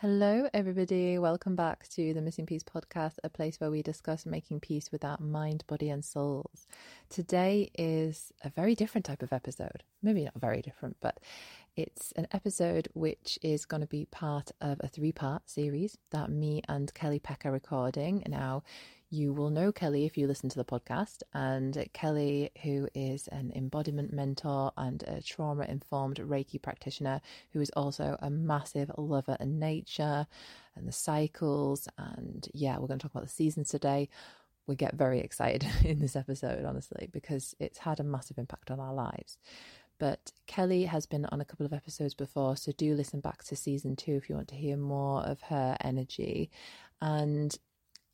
Hello, everybody. Welcome back to the Missing Peace podcast, a place where we discuss making peace with our mind, body, and souls. Today is a very different type of episode. Maybe not very different, but it's an episode which is going to be part of a three part series that me and Kelly Peck are recording. Now, you will know Kelly if you listen to the podcast. And Kelly, who is an embodiment mentor and a trauma informed Reiki practitioner, who is also a massive lover of nature and the cycles. And yeah, we're going to talk about the seasons today. We get very excited in this episode, honestly, because it's had a massive impact on our lives. But Kelly has been on a couple of episodes before, so do listen back to season two if you want to hear more of her energy. And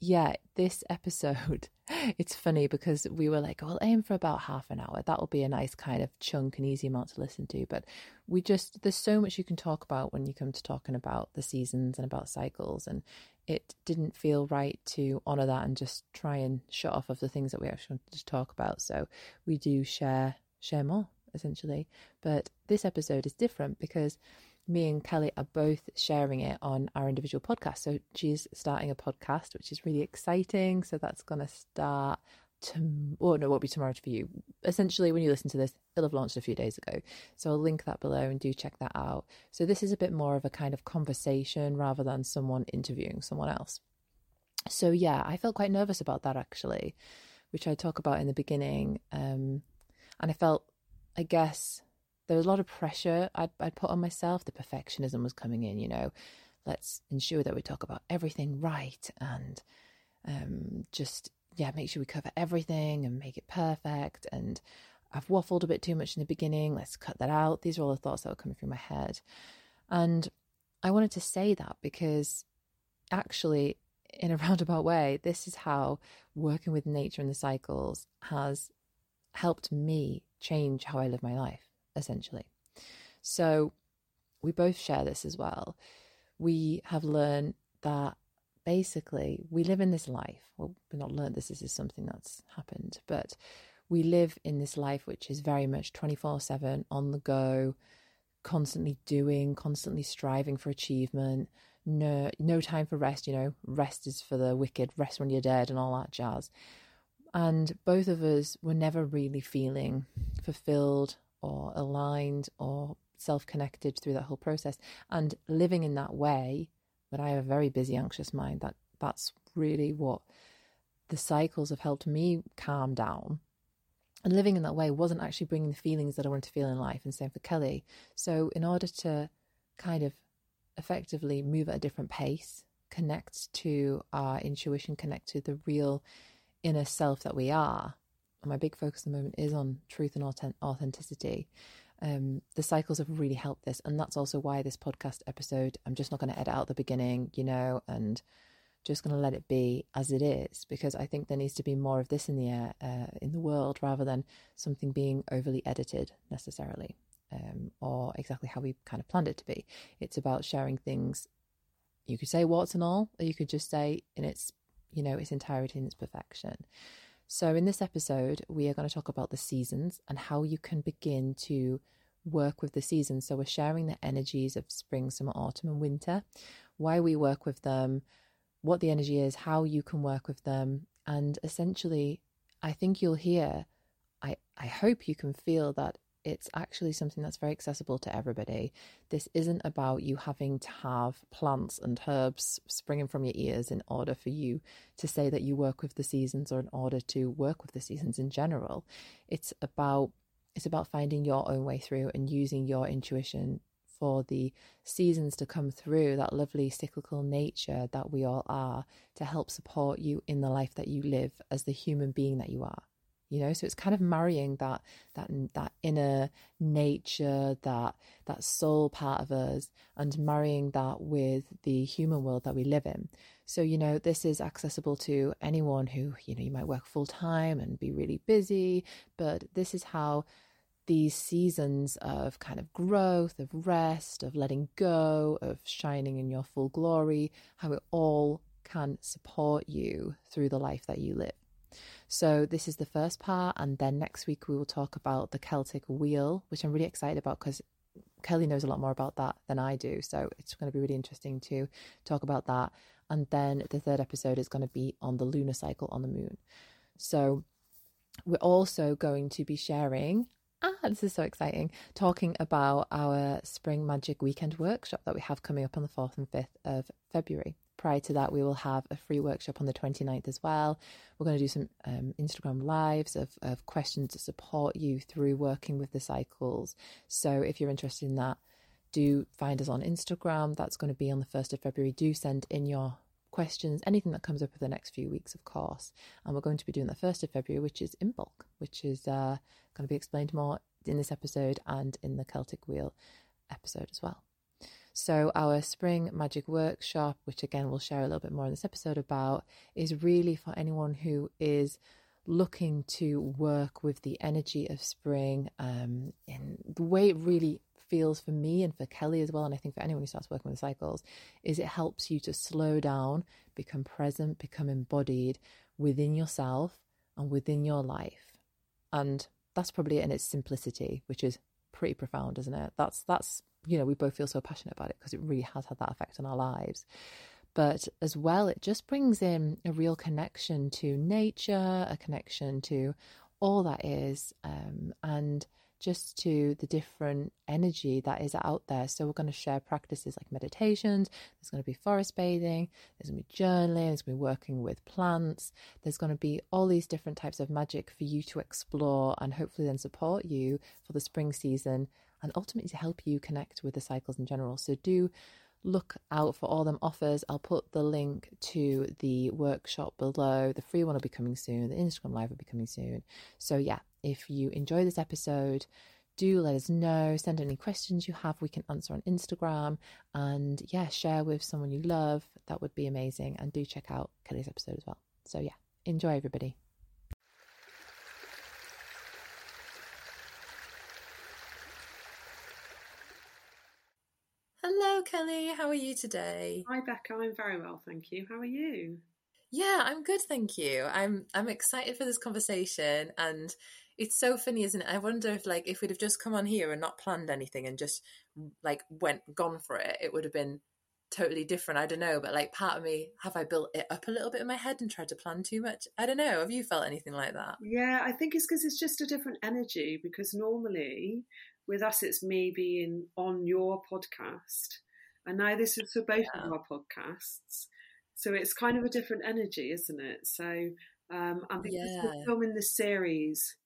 yeah, this episode, it's funny because we were like, we'll aim for about half an hour. That'll be a nice kind of chunk and easy amount to listen to. But we just, there's so much you can talk about when you come to talking about the seasons and about cycles. And it didn't feel right to honor that and just try and shut off of the things that we actually wanted to talk about. So we do share, share more essentially. But this episode is different because me and Kelly are both sharing it on our individual podcast. So she's starting a podcast, which is really exciting. So that's going to start to, or no, it won't be tomorrow for you. Essentially, when you listen to this, it'll have launched a few days ago. So I'll link that below and do check that out. So this is a bit more of a kind of conversation rather than someone interviewing someone else. So yeah, I felt quite nervous about that actually, which I talk about in the beginning. Um, and I felt, I guess, there was a lot of pressure I'd, I'd put on myself. The perfectionism was coming in, you know, let's ensure that we talk about everything right and um, just, yeah, make sure we cover everything and make it perfect. And I've waffled a bit too much in the beginning. Let's cut that out. These are all the thoughts that were coming through my head. And I wanted to say that because actually, in a roundabout way, this is how working with nature and the cycles has helped me change how I live my life essentially. So we both share this as well. We have learned that basically we live in this life. Well, we've not learned this, this is something that's happened, but we live in this life which is very much 24 7 on the go, constantly doing, constantly striving for achievement. No, no time for rest. You know, rest is for the wicked. Rest when you're dead, and all that jazz. And both of us were never really feeling fulfilled or aligned or self connected through that whole process. And living in that way, when I have a very busy, anxious mind, that that's really what the cycles have helped me calm down. And living in that way wasn't actually bringing the feelings that I wanted to feel in life, and same for Kelly. So, in order to kind of effectively move at a different pace, connect to our intuition, connect to the real inner self that we are, my big focus at the moment is on truth and authenticity. Um, the cycles have really helped this, and that's also why this podcast episode I'm just not going to edit out the beginning, you know, and just going to let it be as it is because I think there needs to be more of this in the air uh, in the world rather than something being overly edited necessarily. Um, or exactly how we kind of planned it to be. It's about sharing things. You could say what's and all, or you could just say in its, you know, its entirety and its perfection. So, in this episode, we are going to talk about the seasons and how you can begin to work with the seasons. So, we're sharing the energies of spring, summer, autumn, and winter, why we work with them, what the energy is, how you can work with them. And essentially, I think you'll hear, I, I hope you can feel that it's actually something that's very accessible to everybody. This isn't about you having to have plants and herbs springing from your ears in order for you to say that you work with the seasons or in order to work with the seasons in general. It's about it's about finding your own way through and using your intuition for the seasons to come through, that lovely cyclical nature that we all are, to help support you in the life that you live as the human being that you are you know? So it's kind of marrying that that that inner nature that that soul part of us and marrying that with the human world that we live in. So you know this is accessible to anyone who you know you might work full time and be really busy but this is how these seasons of kind of growth of rest of letting go of shining in your full glory how it all can support you through the life that you live so, this is the first part, and then next week we will talk about the Celtic wheel, which I'm really excited about because Kelly knows a lot more about that than I do. So it's going to be really interesting to talk about that. And then the third episode is going to be on the lunar cycle on the moon. So we're also going to be sharing ah, this is so exciting, talking about our Spring Magic Weekend workshop that we have coming up on the 4th and 5th of February. Prior to that, we will have a free workshop on the 29th as well. We're going to do some um, Instagram lives of, of questions to support you through working with the cycles. So if you're interested in that, do find us on Instagram. That's going to be on the 1st of February. Do send in your questions, anything that comes up over the next few weeks, of course. And we're going to be doing the 1st of February, which is Imbolc, which is uh, going to be explained more in this episode and in the Celtic Wheel episode as well. So, our spring magic workshop, which again we'll share a little bit more in this episode about, is really for anyone who is looking to work with the energy of spring um, in the way it really feels for me and for Kelly as well, and I think for anyone who starts working with cycles, is it helps you to slow down, become present, become embodied within yourself and within your life. And that's probably in its simplicity, which is pretty profound, isn't it? That's that's you know, we both feel so passionate about it because it really has had that effect on our lives. But as well, it just brings in a real connection to nature, a connection to all that is, um, and just to the different energy that is out there. So, we're going to share practices like meditations, there's going to be forest bathing, there's going to be journaling, there's going to be working with plants, there's going to be all these different types of magic for you to explore and hopefully then support you for the spring season and ultimately to help you connect with the cycles in general. So do look out for all them offers. I'll put the link to the workshop below. The free one will be coming soon. The Instagram live will be coming soon. So yeah, if you enjoy this episode, do let us know. Send any questions you have, we can answer on Instagram. And yeah, share with someone you love. That would be amazing. And do check out Kelly's episode as well. So yeah, enjoy everybody. Hello, Kelly. How are you today? Hi, Becca. I'm very well, thank you. How are you? Yeah, I'm good, thank you. I'm I'm excited for this conversation, and it's so funny, isn't it? I wonder if like if we'd have just come on here and not planned anything and just like went gone for it, it would have been totally different. I don't know, but like part of me, have I built it up a little bit in my head and tried to plan too much? I don't know. Have you felt anything like that? Yeah, I think it's because it's just a different energy. Because normally with us, it's me being on your podcast, and now this is for both yeah. of our podcasts. So it's kind of a different energy, isn't it? So, um, because yeah. we're filming this series,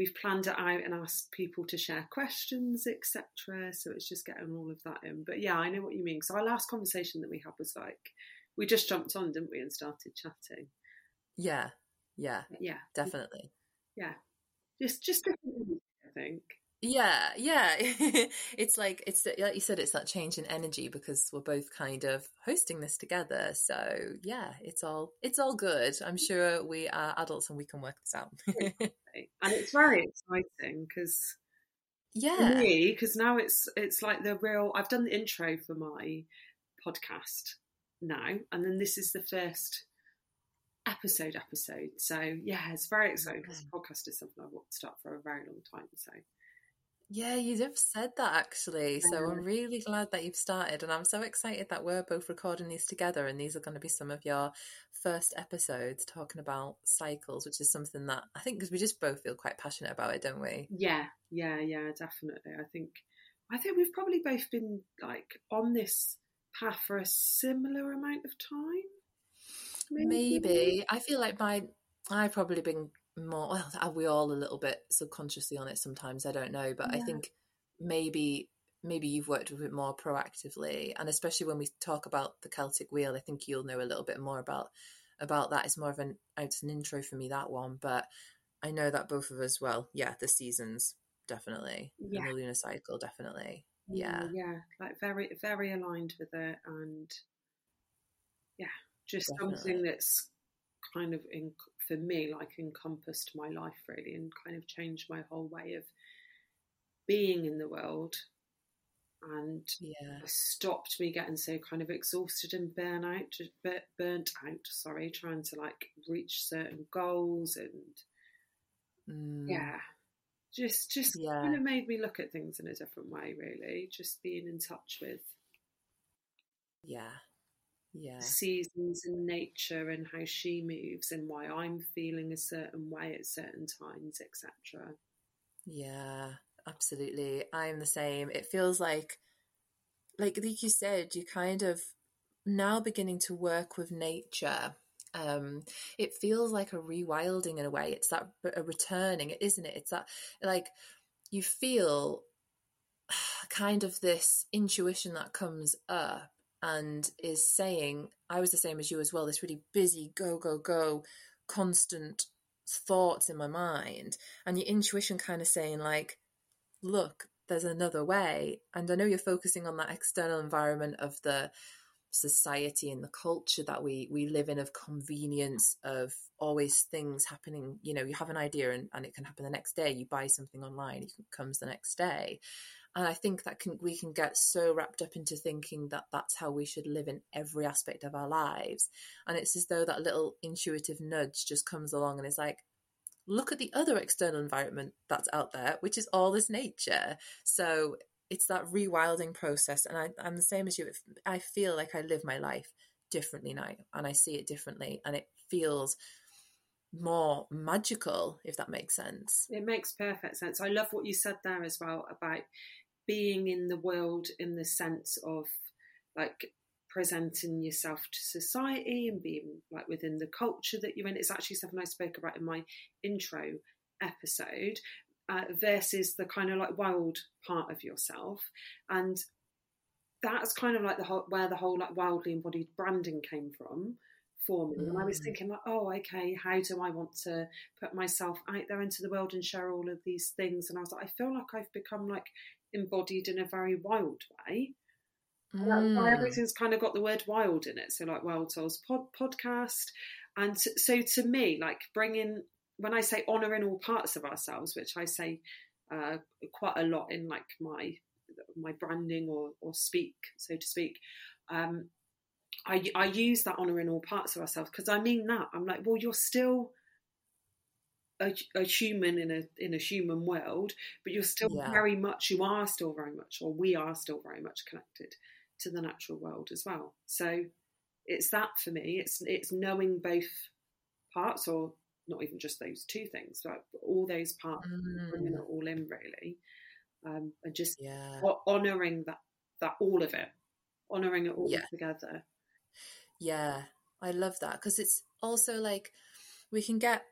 we've planned it out and asked people to share questions, etc. So it's just getting all of that in. But yeah, I know what you mean. So our last conversation that we had was like we just jumped on, didn't we, and started chatting. Yeah, yeah, yeah, definitely. Yeah, just just different, I think. Yeah, yeah. it's like it's like you said, it's that change in energy because we're both kind of hosting this together. So yeah, it's all it's all good. I'm sure we are adults and we can work this out. and it's very exciting because yeah, me because now it's it's like the real. I've done the intro for my podcast now, and then this is the first episode episode. So yeah, it's very oh, exciting because podcast is something I've wanted to start for a very long time. So yeah, you have said that actually. So I'm really glad that you've started, and I'm so excited that we're both recording these together. And these are going to be some of your first episodes talking about cycles, which is something that I think because we just both feel quite passionate about it, don't we? Yeah, yeah, yeah, definitely. I think I think we've probably both been like on this path for a similar amount of time. Maybe, maybe. I feel like my I've probably been more well are we all a little bit subconsciously on it sometimes i don't know but yeah. i think maybe maybe you've worked with it more proactively and especially when we talk about the celtic wheel i think you'll know a little bit more about about that it's more of an it's an intro for me that one but i know that both of us well yeah the seasons definitely yeah. the lunar cycle definitely yeah yeah like very very aligned with it and yeah just definitely. something that's kind of in, for me like encompassed my life really and kind of changed my whole way of being in the world and yeah. stopped me getting so kind of exhausted and burn out, burnt out. Sorry, trying to like reach certain goals and mm. yeah, just just yeah. kind of made me look at things in a different way. Really, just being in touch with yeah yeah seasons and nature and how she moves and why I'm feeling a certain way at certain times, etc. Yeah, absolutely. I'm the same. It feels like like like you said, you kind of now beginning to work with nature um it feels like a rewilding in a way it's that a returning isn't it it's that like you feel kind of this intuition that comes up and is saying i was the same as you as well this really busy go go go constant thoughts in my mind. And your intuition kind of saying like look there's another way. And i know you're focusing on that external environment of the society and the culture that we we live in of convenience of always things happening. You know you have an idea and, and it can happen the next day. You buy something online it comes the next day and i think that can we can get so wrapped up into thinking that that's how we should live in every aspect of our lives. And it's as though that little intuitive nudge just comes along and is like look at the other external environment that's out there which is all this nature. So it's that rewilding process and I, i'm the same as you. I feel like i live my life differently now and i see it differently and it feels more magical if that makes sense. It makes perfect sense. I love what you said there as well about being in the world in the sense of like presenting yourself to society and being like within the culture that you're in it's actually something i spoke about in my intro episode uh, versus the kind of like wild part of yourself and that's kind of like the whole where the whole like wildly embodied branding came from for me mm. and i was mm. thinking like oh okay how do i want to put myself out there into the world and share all of these things and i was like i feel like i've become like embodied in a very wild way mm. everything's kind of got the word wild in it so like wild souls pod, podcast and so to me like bringing when I say honouring all parts of ourselves, which I say uh, quite a lot in like my my branding or or speak, so to speak. Um, I, I use that honouring all parts of ourselves because I mean that I'm like, well, you're still a, a, human in a in a human world, but you're still yeah. very much, you are still very much, or we are still very much connected to the natural world as well. So it's that for me. It's it's knowing both parts, or not even just those two things, but all those parts, mm. bringing it all in really, um, and just yeah. honoring that that all of it, honoring it all yeah. together. Yeah, I love that because it's also like we can get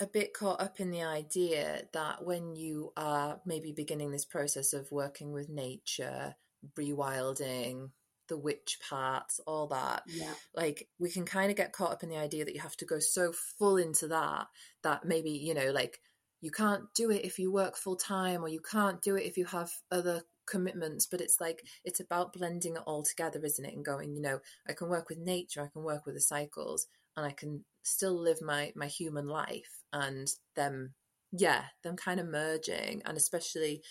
a bit caught up in the idea that when you are maybe beginning this process of working with nature, rewilding, the witch parts, all that. Yeah. Like we can kind of get caught up in the idea that you have to go so full into that that maybe, you know, like you can't do it if you work full time or you can't do it if you have other commitments but it's like it's about blending it all together isn't it and going you know i can work with nature i can work with the cycles and i can still live my my human life and them yeah them kind of merging and especially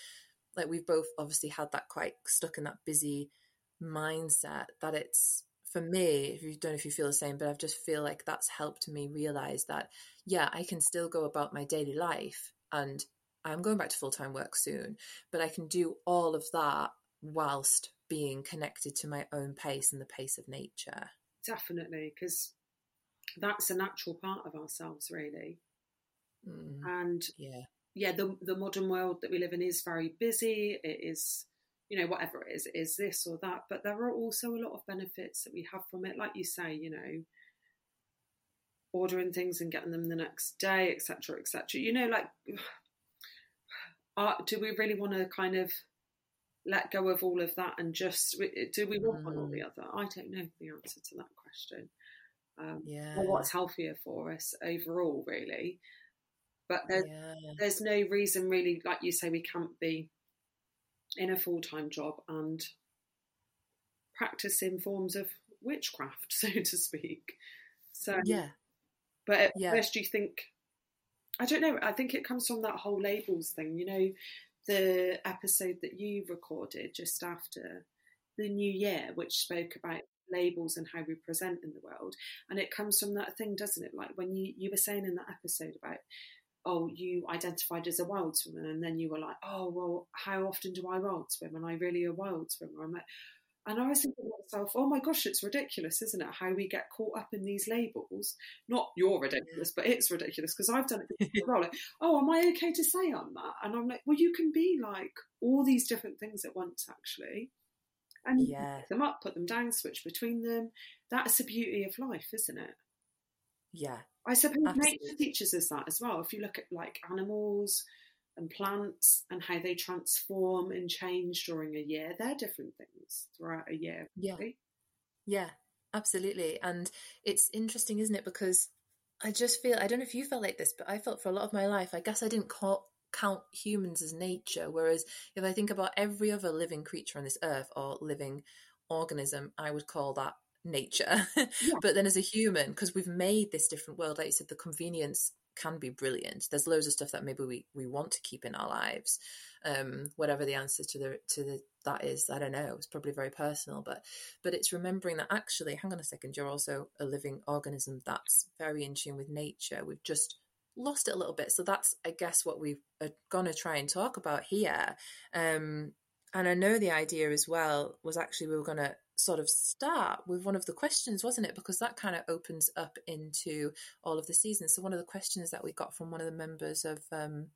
like we've both obviously had that quite stuck in that busy mindset that it's for me if you don't know if you feel the same but i just feel like that's helped me realize that yeah i can still go about my daily life and i'm going back to full-time work soon but i can do all of that whilst being connected to my own pace and the pace of nature. Definitely because that's a natural part of ourselves really mm, and yeah yeah the, the modern world that we live in is very busy it is you know, whatever it is, it is this or that. But there are also a lot of benefits that we have from it. Like you say, you know, ordering things and getting them the next day, etc., etc. You know, like, are, do we really want to kind of let go of all of that and just do we want mm. one or the mm. other? I don't know the answer to that question. Um, yeah. Or what's healthier for us overall, really. But there's, yeah. there's no reason, really, like you say, we can't be in a full time job and practicing forms of witchcraft, so to speak. So yeah, but at yeah. first you think, I don't know. I think it comes from that whole labels thing. You know, the episode that you recorded just after the new year, which spoke about labels and how we present in the world, and it comes from that thing, doesn't it? Like when you you were saying in that episode about oh, you identified as a wild swimmer, and then you were like, oh, well, how often do I wild swim? And I really a wild swimmer. I'm like, and I was thinking to myself, oh my gosh, it's ridiculous, isn't it? How we get caught up in these labels. Not you're ridiculous, but it's ridiculous because I've done it before. like, oh, am I okay to say I'm that? And I'm like, well, you can be like all these different things at once, actually. And yeah. pick them up, put them down, switch between them. That's the beauty of life, isn't it? Yeah. I suppose Absolutely. nature teaches us that as well. If you look at like animals, and plants and how they transform and change during a year. They're different things throughout a year. Yeah. Yeah, absolutely. And it's interesting, isn't it? Because I just feel, I don't know if you felt like this, but I felt for a lot of my life, I guess I didn't call, count humans as nature. Whereas if I think about every other living creature on this earth or living organism, I would call that nature. Yeah. but then as a human, because we've made this different world, like you said, the convenience can be brilliant. There's loads of stuff that maybe we, we want to keep in our lives. Um, whatever the answer to the to the that is, I don't know. It's probably very personal, but but it's remembering that actually, hang on a second, you're also a living organism that's very in tune with nature. We've just lost it a little bit. So that's I guess what we are gonna try and talk about here. Um, and I know the idea as well was actually we were gonna sort of start with one of the questions, wasn't it? Because that kind of opens up into all of the seasons. So one of the questions that we got from one of the members of um,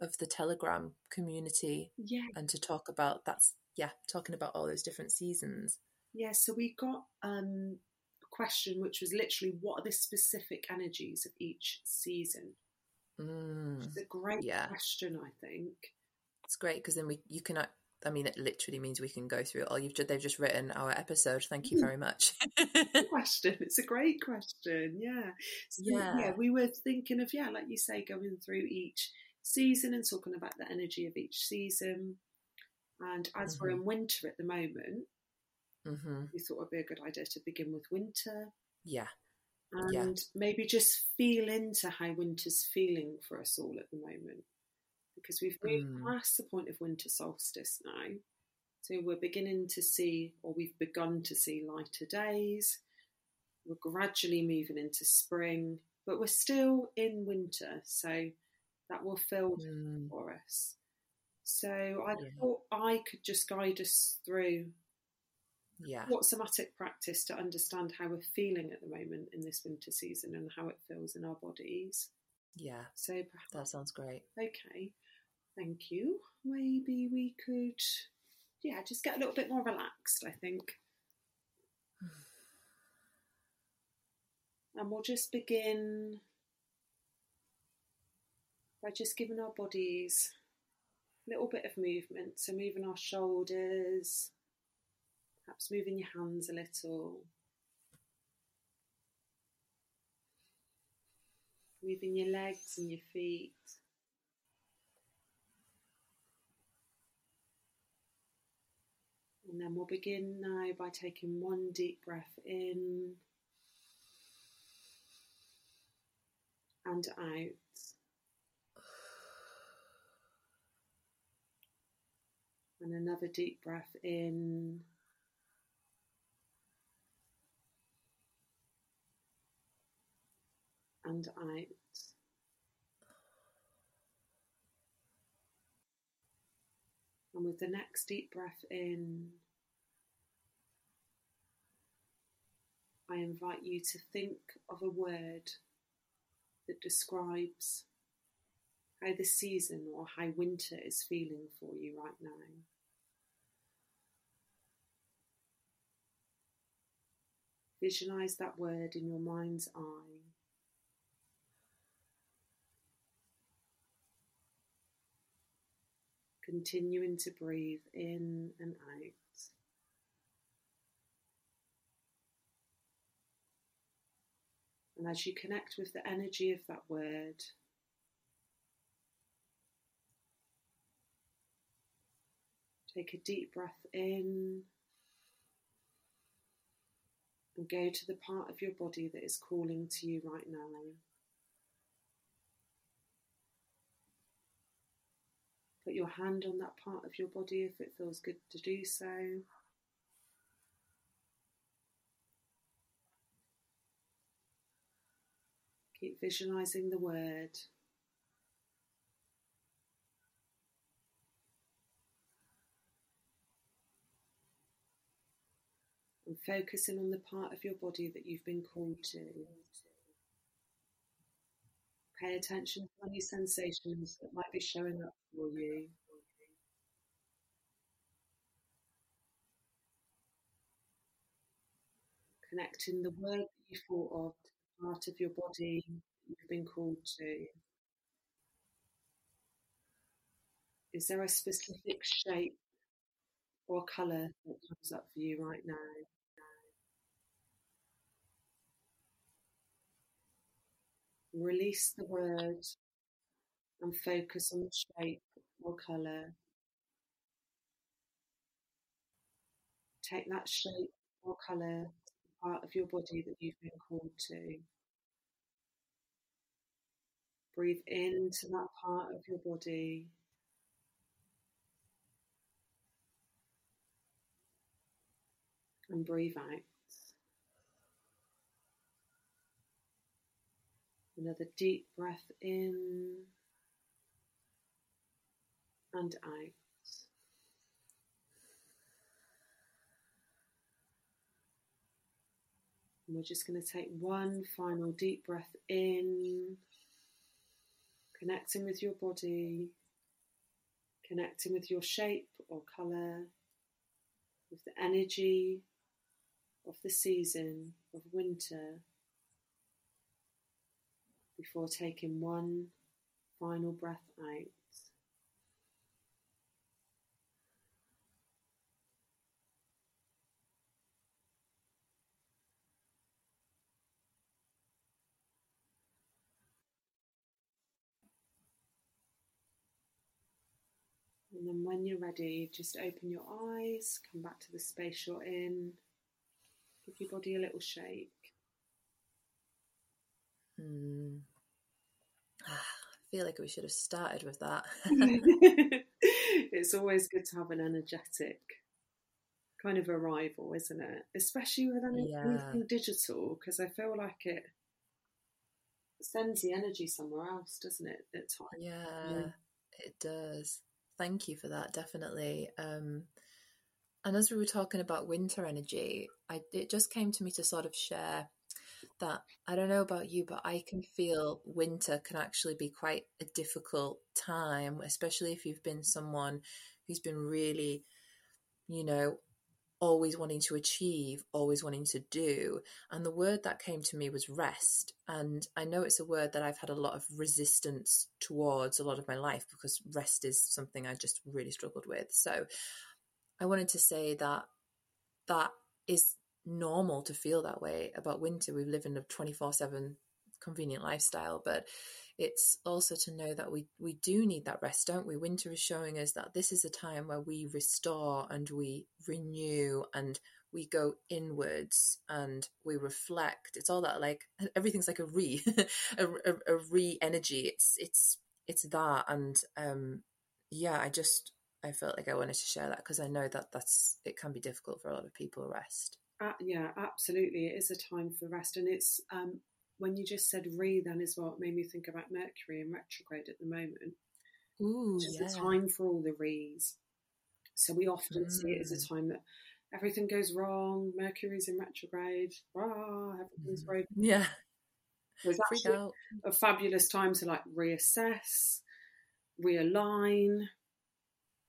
of the Telegram community, yeah, and to talk about that's yeah, talking about all those different seasons. Yeah, so we got um, a question which was literally what are the specific energies of each season? Mm, it's a great yeah. question, I think. It's great because then we you can I mean, it literally means we can go through it all. You've they've just written our episode. Thank you very much. question. It's a great question. Yeah. So, yeah. Yeah. We were thinking of yeah, like you say, going through each season and talking about the energy of each season. And as mm-hmm. we're in winter at the moment, mm-hmm. we thought it'd be a good idea to begin with winter. Yeah. And yeah. maybe just feel into how winter's feeling for us all at the moment because we've moved mm. past the point of winter solstice now. So we're beginning to see, or we've begun to see lighter days. We're gradually moving into spring, but we're still in winter, so that will fill mm. for us. So I yeah. thought I could just guide us through yeah. what somatic practice to understand how we're feeling at the moment in this winter season and how it feels in our bodies. Yeah. So perhaps, that sounds great. Okay. Thank you. Maybe we could, yeah, just get a little bit more relaxed, I think. And we'll just begin by just giving our bodies a little bit of movement. So, moving our shoulders, perhaps moving your hands a little, moving your legs and your feet. And then we'll begin now by taking one deep breath in and out. And another deep breath in. And out. And with the next deep breath in, I invite you to think of a word that describes how the season or how winter is feeling for you right now. Visualize that word in your mind's eye. Continuing to breathe in and out. And as you connect with the energy of that word, take a deep breath in and go to the part of your body that is calling to you right now. Put your hand on that part of your body if it feels good to do so. Keep visualizing the word. And focusing on the part of your body that you've been called to. Pay attention to any sensations that might be showing up for you. Connecting the word that you thought of part of your body you've been called to. Is there a specific shape or colour that comes up for you right now? Release the word and focus on the shape or colour. Take that shape or colour part of your body that you've been called to. Breathe into that part of your body. And breathe out. Another deep breath in and out. And we're just going to take one final deep breath in, connecting with your body, connecting with your shape or colour, with the energy of the season of winter. Before taking one final breath out. And then when you're ready, just open your eyes, come back to the space you're in, give your body a little shake. Hmm. I feel like we should have started with that. it's always good to have an energetic kind of arrival, isn't it? Especially with anything yeah. digital, because I feel like it sends the energy somewhere else, doesn't it? At times. Yeah, yeah, it does. Thank you for that. Definitely. Um, and as we were talking about winter energy, I, it just came to me to sort of share that I don't know about you, but I can feel winter can actually be quite a difficult time, especially if you've been someone who's been really, you know, always wanting to achieve, always wanting to do. And the word that came to me was rest. And I know it's a word that I've had a lot of resistance towards a lot of my life because rest is something I just really struggled with. So I wanted to say that that is normal to feel that way about winter. We live in a 24 7 convenient lifestyle, but it's also to know that we we do need that rest, don't we? Winter is showing us that this is a time where we restore and we renew and we go inwards and we reflect. It's all that like everything's like a re a, a, a re energy. It's it's it's that and um yeah, I just I felt like I wanted to share that because I know that that's it can be difficult for a lot of people rest. Uh, yeah, absolutely. It is a time for rest, and it's um, when you just said re, then is what made me think about Mercury in retrograde at the moment. Ooh, it's yeah. a time for all the re's. So we often mm. see it as a mm. time that everything goes wrong. Mercury's in retrograde. Ah, everything's mm. broken. Yeah. It's actually a fabulous time to like reassess, realign,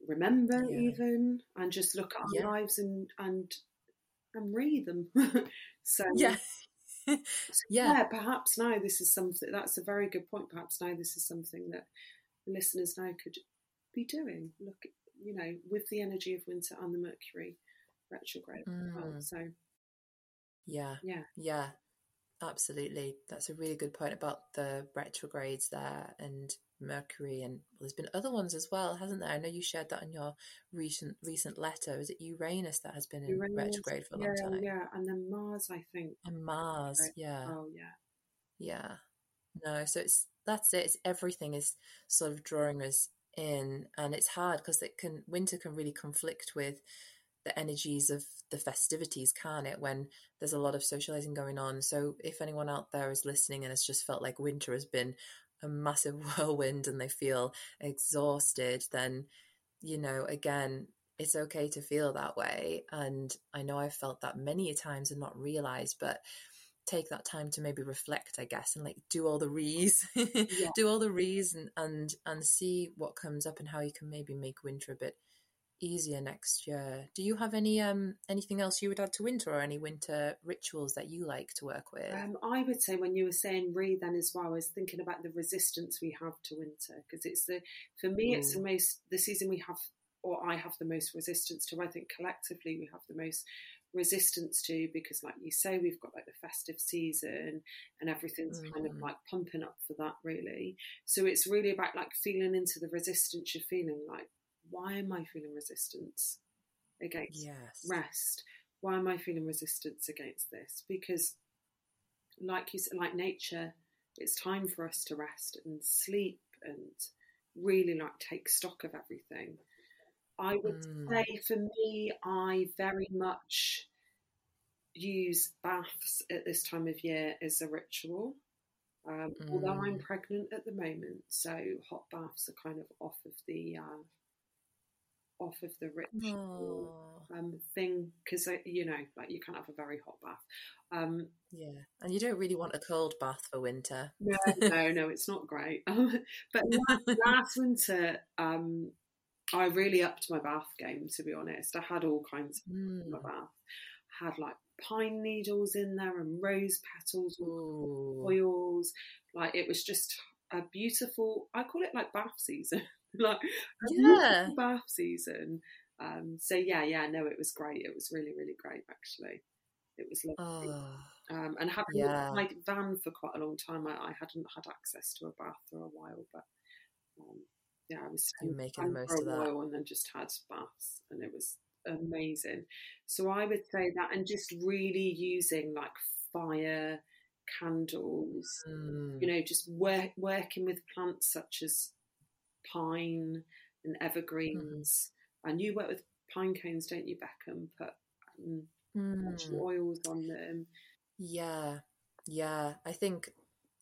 remember yeah. even, and just look at our yeah. lives and and and read them. so yeah. yeah. yeah, perhaps now this is something that's a very good point. Perhaps now this is something that listeners now could be doing. Look, you know, with the energy of winter and the Mercury retrograde. Mm. Well, so, yeah, yeah, yeah, absolutely. That's a really good point about the retrogrades there, and Mercury, and well, there's been other ones as well, hasn't there? I know you shared that in your recent recent letter. Is it Uranus that has been in Uranus, retrograde for a yeah, long time? Yeah, and then Mars, I think. And Mars, right. yeah. Oh, yeah. Yeah. No, so it's that's it. It's everything is sort of drawing us in, and it's hard because it can winter can really conflict with the energies of the festivities, can it? When there's a lot of socializing going on. So if anyone out there is listening and has just felt like winter has been a massive whirlwind and they feel exhausted, then, you know, again, it's okay to feel that way. And I know I've felt that many a times and not realized, but take that time to maybe reflect, I guess, and like do all the rees, yeah. do all the rees and, and, and see what comes up and how you can maybe make winter a bit easier next year. Do you have any um anything else you would add to winter or any winter rituals that you like to work with? Um, I would say when you were saying re then as well, I was thinking about the resistance we have to winter because it's the for me mm. it's the most the season we have or I have the most resistance to. I think collectively we have the most resistance to because like you say we've got like the festive season and everything's mm. kind of mm. like pumping up for that really so it's really about like feeling into the resistance you're feeling like why am I feeling resistance against yes. rest? Why am I feeling resistance against this? Because, like you said, like nature, it's time for us to rest and sleep and really like take stock of everything. I would mm. say for me, I very much use baths at this time of year as a ritual. Um, mm. Although I'm mm. pregnant at the moment, so hot baths are kind of off of the uh, off of the ritual um, thing because you know like you can't have a very hot bath. Um, yeah and you don't really want a cold bath for winter. No no no it's not great. But last, last winter um, i really upped my bath game to be honest. I had all kinds of mm. my hmm. bath. Had like pine needles in there and rose petals oils. Like it was just a beautiful i call it like bath season like yeah. bath season. Um, so yeah, yeah, no, it was great. It was really, really great actually. It was lovely. Oh, um, and having yeah. my van for quite a long time, I, I, hadn't had access to a bath for a while, but um, yeah, I was making the most of that. and then just had baths, and it was amazing. So I would say that, and just really using like fire candles, mm. you know, just work, working with plants such as pine and evergreens. Mm. And you work with pine cones, don't you, Becca? Put um, mm. oils on them. Yeah, yeah. I think,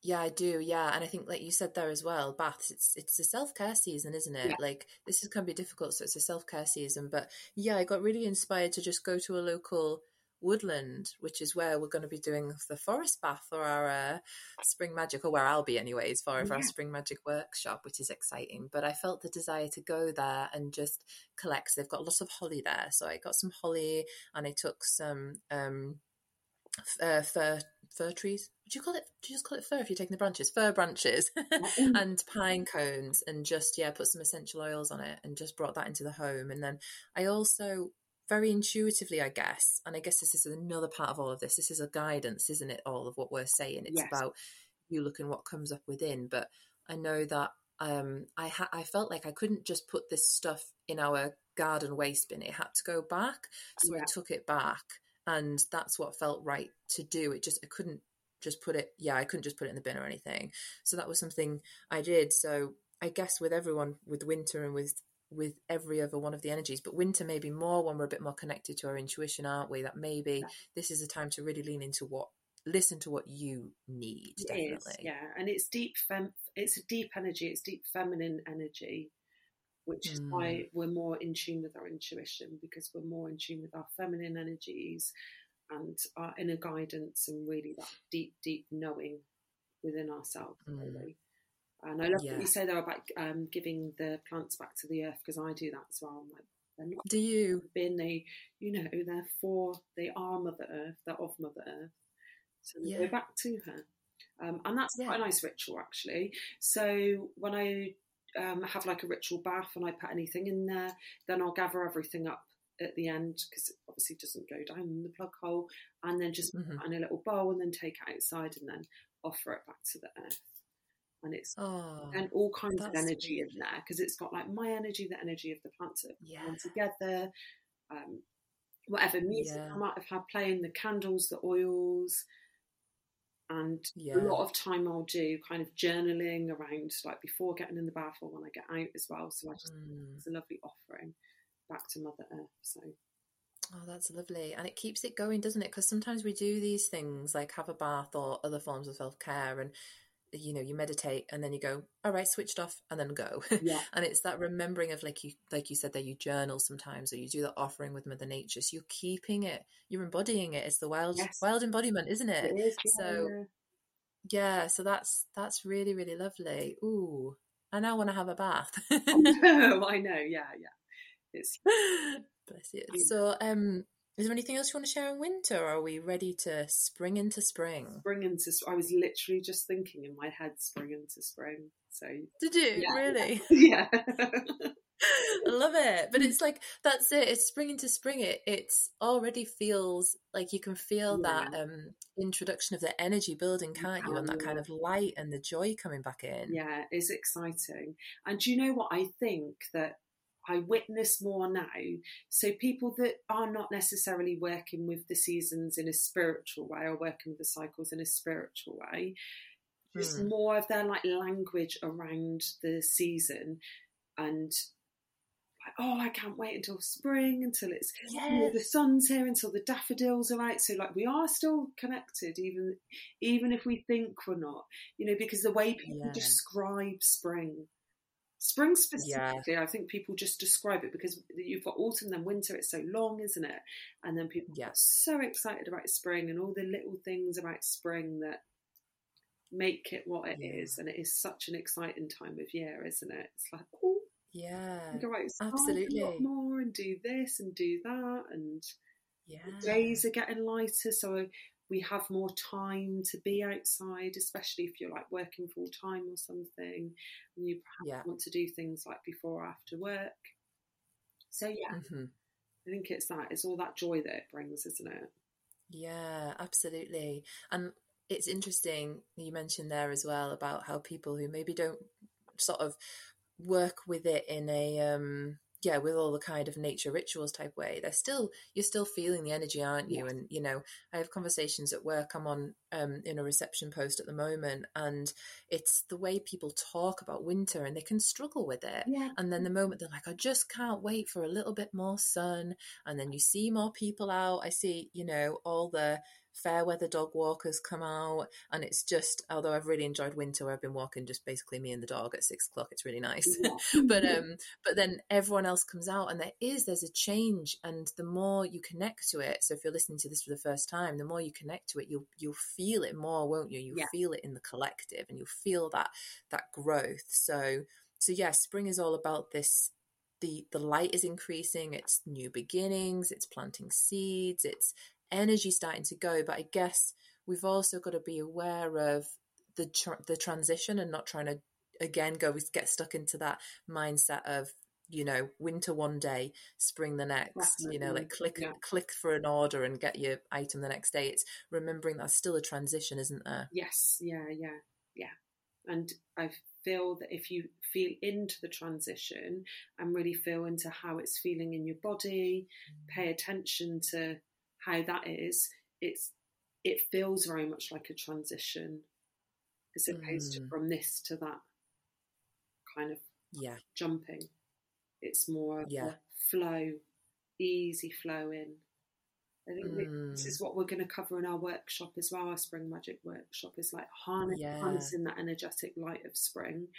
yeah, I do. Yeah, and I think, like you said there as well, baths. It's it's a self care season, isn't it? Yeah. Like this is can be difficult, so it's a self care season. But yeah, I got really inspired to just go to a local Woodland, which is where we're going to be doing the forest bath for our uh, spring magic, or where I'll be anyways, for, yeah. for our spring magic workshop, which is exciting. But I felt the desire to go there and just collect. They've got lots of holly there, so I got some holly and I took some um, uh, fir fir trees. Would you call it? Do you just call it fir if you're taking the branches? Fir branches and pine cones, and just yeah, put some essential oils on it, and just brought that into the home. And then I also very intuitively, I guess. And I guess this is another part of all of this. This is a guidance, isn't it? All of what we're saying. It's yes. about you looking what comes up within. But I know that um, I ha- I felt like I couldn't just put this stuff in our garden waste bin. It had to go back, so yeah. I took it back, and that's what felt right to do. It just I couldn't just put it. Yeah, I couldn't just put it in the bin or anything. So that was something I did. So I guess with everyone, with winter and with with every other one of the energies. But winter maybe more when we're a bit more connected to our intuition, aren't we? That maybe yeah. this is a time to really lean into what listen to what you need. It definitely, is, yeah. And it's deep fem. It's a deep energy. It's deep feminine energy, which is mm. why we're more in tune with our intuition because we're more in tune with our feminine energies and our inner guidance and really that deep, deep knowing within ourselves. Mm. Really. And I love yeah. what you say there about um, giving the plants back to the earth because I do that as well. I'm like, they're not do you? Been they, you know, they're for they are Mother Earth. They're of Mother Earth, so they yeah. go back to her. Um, and that's yeah. quite a nice ritual actually. So when I um, have like a ritual bath and I put anything in there, then I'll gather everything up at the end because it obviously doesn't go down in the plug hole, and then just mm-hmm. put in a little bowl and then take it outside and then offer it back to the earth and it's oh, and all kinds of energy sweet. in there because it's got like my energy, the energy of the plants that yeah. together. Um, whatever music yeah. I might have had playing, the candles, the oils, and yeah. a lot of time I'll do kind of journaling around like before getting in the bath or when I get out as well. So I just mm. it's a lovely offering back to Mother Earth. So. Oh, that's lovely. And it keeps it going, doesn't it? Because sometimes we do these things like have a bath or other forms of self care, and you know you meditate and then you go all right switched off and then go Yeah. and it's that remembering of like you like you said that you journal sometimes or you do the offering with mother nature so you're keeping it you're embodying it it's the wild Yes. wild embodiment isn't it, It is. so yeah so that's that's really really lovely ooh i now want to have a bath yeah. no, I know. Yeah, yeah. It's bless you so um is there anything else you want to share in winter or are we ready to spring into spring spring into. I was literally just thinking in my head, spring into spring. So did you Yeah. really yeah, I love it. But it's like that's it. It's spring into spring. It it's already feels like you can feel that um introduction of the energy building, can't you? And that kind of light and the joy coming back in. yeah, it's exciting. And do you know what I think that I witness more now? So people that are not necessarily working with the seasons in a spiritual way or working with the cycles in a spiritual way, just Hmm. more of their like language around the season and like, oh, I can't wait until spring, until it's you know, the sun's here, until the daffodils are out. So like we are still connected, even even if we think we're not, you know, because the way people Yeah. describe spring. Spring specifically, I think people just describe it because you've got autumn, then winter. It's so long, isn't it? And then people Yeah. get so excited about spring and all the little things about spring that make it what it is. Yeah. And it is such an exciting time of year, isn't it? It's like, oh, Yeah. Go outside a absolutely. lot more and do this and do that. And Yeah. the days are getting lighter, so we have more time to be outside, especially if you're like working full time or something, and you perhaps Yeah. want to do things like before or after work. So yeah, hmm I think it's that. It's all that joy that it brings, isn't it? Yeah, absolutely. And it's interesting you mentioned there as well about how people who maybe don't sort of work with it in a um yeah, with all the kind of nature rituals type way, they're still you're still feeling the energy, aren't you? Yes. And you know, I have conversations at work. I'm on um in a reception post at the moment, and it's the way people talk about winter, and they can struggle with it. Yeah. And then the moment they're like, I just can't wait for a little bit more sun. And then you see more people out. I see, you know, all the fair weather dog walkers come out. And it's just, although I've really enjoyed winter where I've been walking just basically me and the dog at six o'clock, it's really nice. Yeah. but um but then everyone else comes out and there is there's a change and the more you connect to it so if you're listening to this for the first time the more you connect to it you'll you'll feel it more won't you you'll Yeah. feel it in the collective and you'll feel that that growth so so yeah spring is all about this the the light is increasing it's new beginnings it's planting seeds it's energy starting to go but i guess we've also got to be aware of the tr- the transition and not trying to again go get stuck into that mindset of you know winter one day spring the next you know like click yeah. click for an order and get your item the next day it's remembering that's still a transition isn't there Yes, yeah, yeah, yeah. And I feel that if you feel into the transition and really feel into how it's feeling in your body, pay attention to how that is, it's it feels very much like a transition as opposed to Mm. from this to that kind of yeah jumping. It's more of Yeah. a flow, easy flow in. I think that this Mm. is what we're going to cover in our workshop as well. Our spring magic workshop is like harness, Yeah. harnessing that energetic light of spring,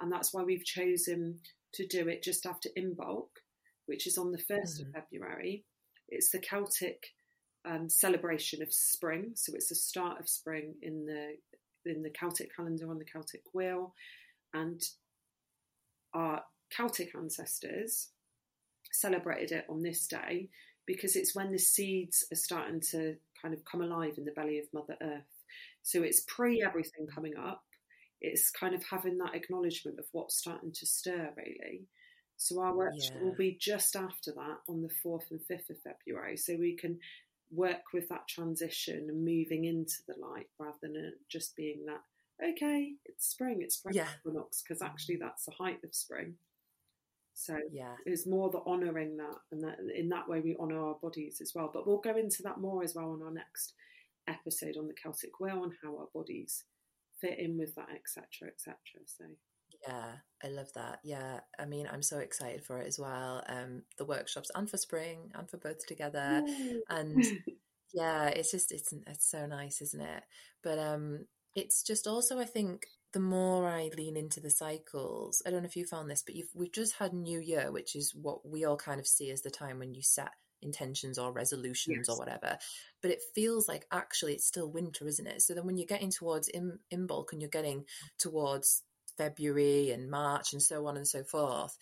and that's why we've chosen to do it just after Imbolc, which is on the 1st Mhm. of February. It's the Celtic um, celebration of spring, so it's the start of spring in the in the Celtic calendar on the Celtic wheel, and our Celtic ancestors celebrated it on this day because it's when the seeds are starting to kind of come alive in the belly of Mother Earth. So it's pre everything coming up. It's kind of having that acknowledgement of what's starting to stir, really. So our workshop Yeah. will be just after that on the 4th and 5th of February. So we can work with that transition and moving into the light rather than it just being that, okay, it's spring, it's spring Yeah. equinox, because actually that's the height of spring. So yeah it's more the honouring that, and that in that way we honour our bodies as well. But we'll go into that more as well on our next episode on the Celtic wheel and how our bodies fit in with that, etc., etc. So Yeah, I love that. Yeah, I mean, I'm so excited for it as well. Um, the workshops and for spring and for both together, Yay. and yeah, it's just it's it's so nice, isn't it? But um, it's just also I think the more I lean into the cycles, I don't know if you found this, but we've just had New Year, which is what we all kind of see as the time when you set intentions or resolutions yes. or whatever. But it feels like actually it's still winter, isn't it? So then when you're getting towards in, Imbolc and you're getting towards February and March and so on and so forth,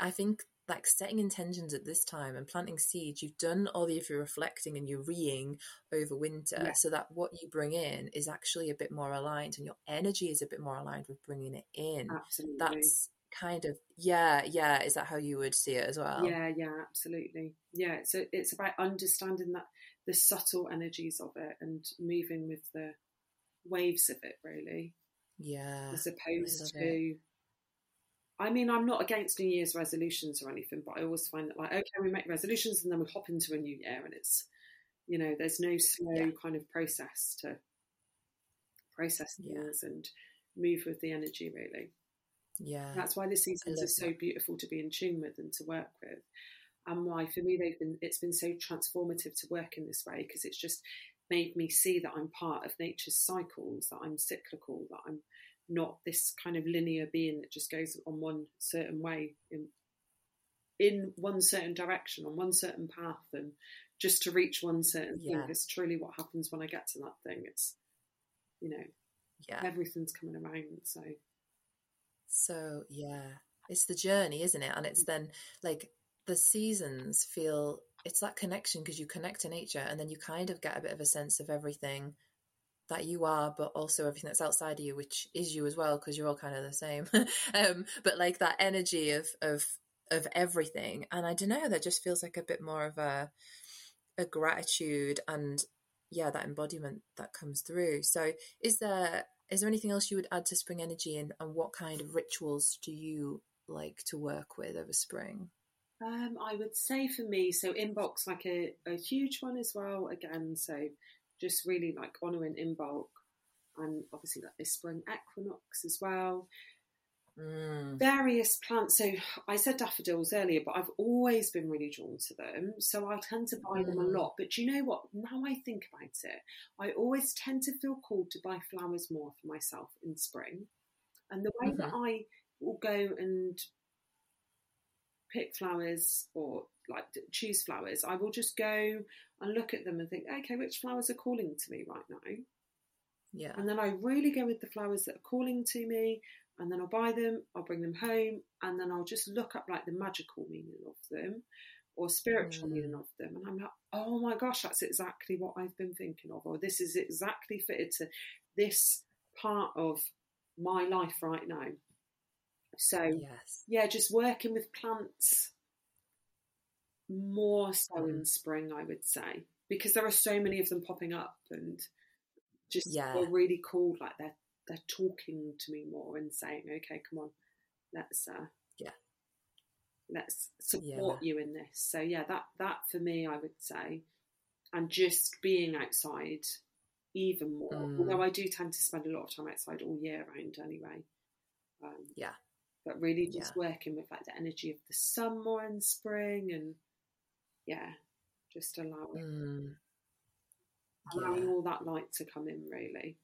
I think like setting intentions at this time and planting seeds, you've done all of your reflecting and your reeing over winter yeah. so that what you bring in is actually a bit more aligned and your energy is a bit more aligned with bringing it in. Absolutely. That's kind of, yeah, yeah. Is that how you would see it as well? Yeah, yeah, absolutely. Yeah. So it's about understanding that the subtle energies of it and moving with the waves of it, really. Yeah. As opposed to. It I mean, I'm not against New Year's resolutions or anything, but I always find that like, okay, we make resolutions and then we hop into a new year, and it's, you know, there's no slow yeah. kind of process to process things yeah. and move with the energy, really. Yeah, that's why the seasons are so that. beautiful to be in tune with and to work with, and why for me they've been it's been so transformative to work in this way because it's just made me see that I'm part of nature's cycles, that I'm cyclical, that I'm not this kind of linear being that just goes on one certain way in in one certain direction on one certain path and just to reach one certain yeah. thing is truly what happens when I get to that thing. It's you know, yeah, everything's coming around. So, so yeah, it's the journey, isn't it? And it's mm. then like the seasons feel it's that connection because you connect to nature and then you kind of get a bit of a sense of everything that you are, but also everything that's outside of you, which is you as well, because you're all kind of the same. um, but like that energy of of of everything, and I don't know, that just feels like a bit more of a a gratitude and yeah, that embodiment that comes through. So, is there is there anything else you would add to spring energy, and, and what kind of rituals do you like to work with over spring? Um, I would say for me, so Imbolc's like a, a huge one as well. Again, so just really like honouring Imbolc and obviously like this spring equinox as well. Mm. Various plants. So I said daffodils earlier, but I've always been really drawn to them. So I tend to buy mm. them a mm. lot. But do you know what? Now I think about it, I always tend to feel called to buy flowers more for myself in spring. And the way mm-hmm. that I will go and pick flowers or like choose flowers, I will just go and look at them and think, okay, which flowers are calling to me right now? Yeah. And then I really go with the flowers that are calling to me, and then I'll buy them, I'll bring them home, and then I'll just look up like the magical meaning of them or spiritual mm. meaning of them. And I'm like, oh my gosh, that's exactly what I've been thinking of, or this is exactly fitted to this part of my life right now. So, yes. yeah, just working with plants more so mm. in spring, I would say, because there are so many of them popping up and just yeah. are really cool. Like they're they're talking to me more and saying, "Okay, come on, let's uh, yeah, let's support yeah. you in this." So yeah, that that for me, I would say, and just being outside even more. Mm. Although I do tend to spend a lot of time outside all year round anyway. Um, yeah. But really, just yeah. working with like the energy of the sun more in spring and yeah, just allowing mm. allowing yeah. all that light to come in really.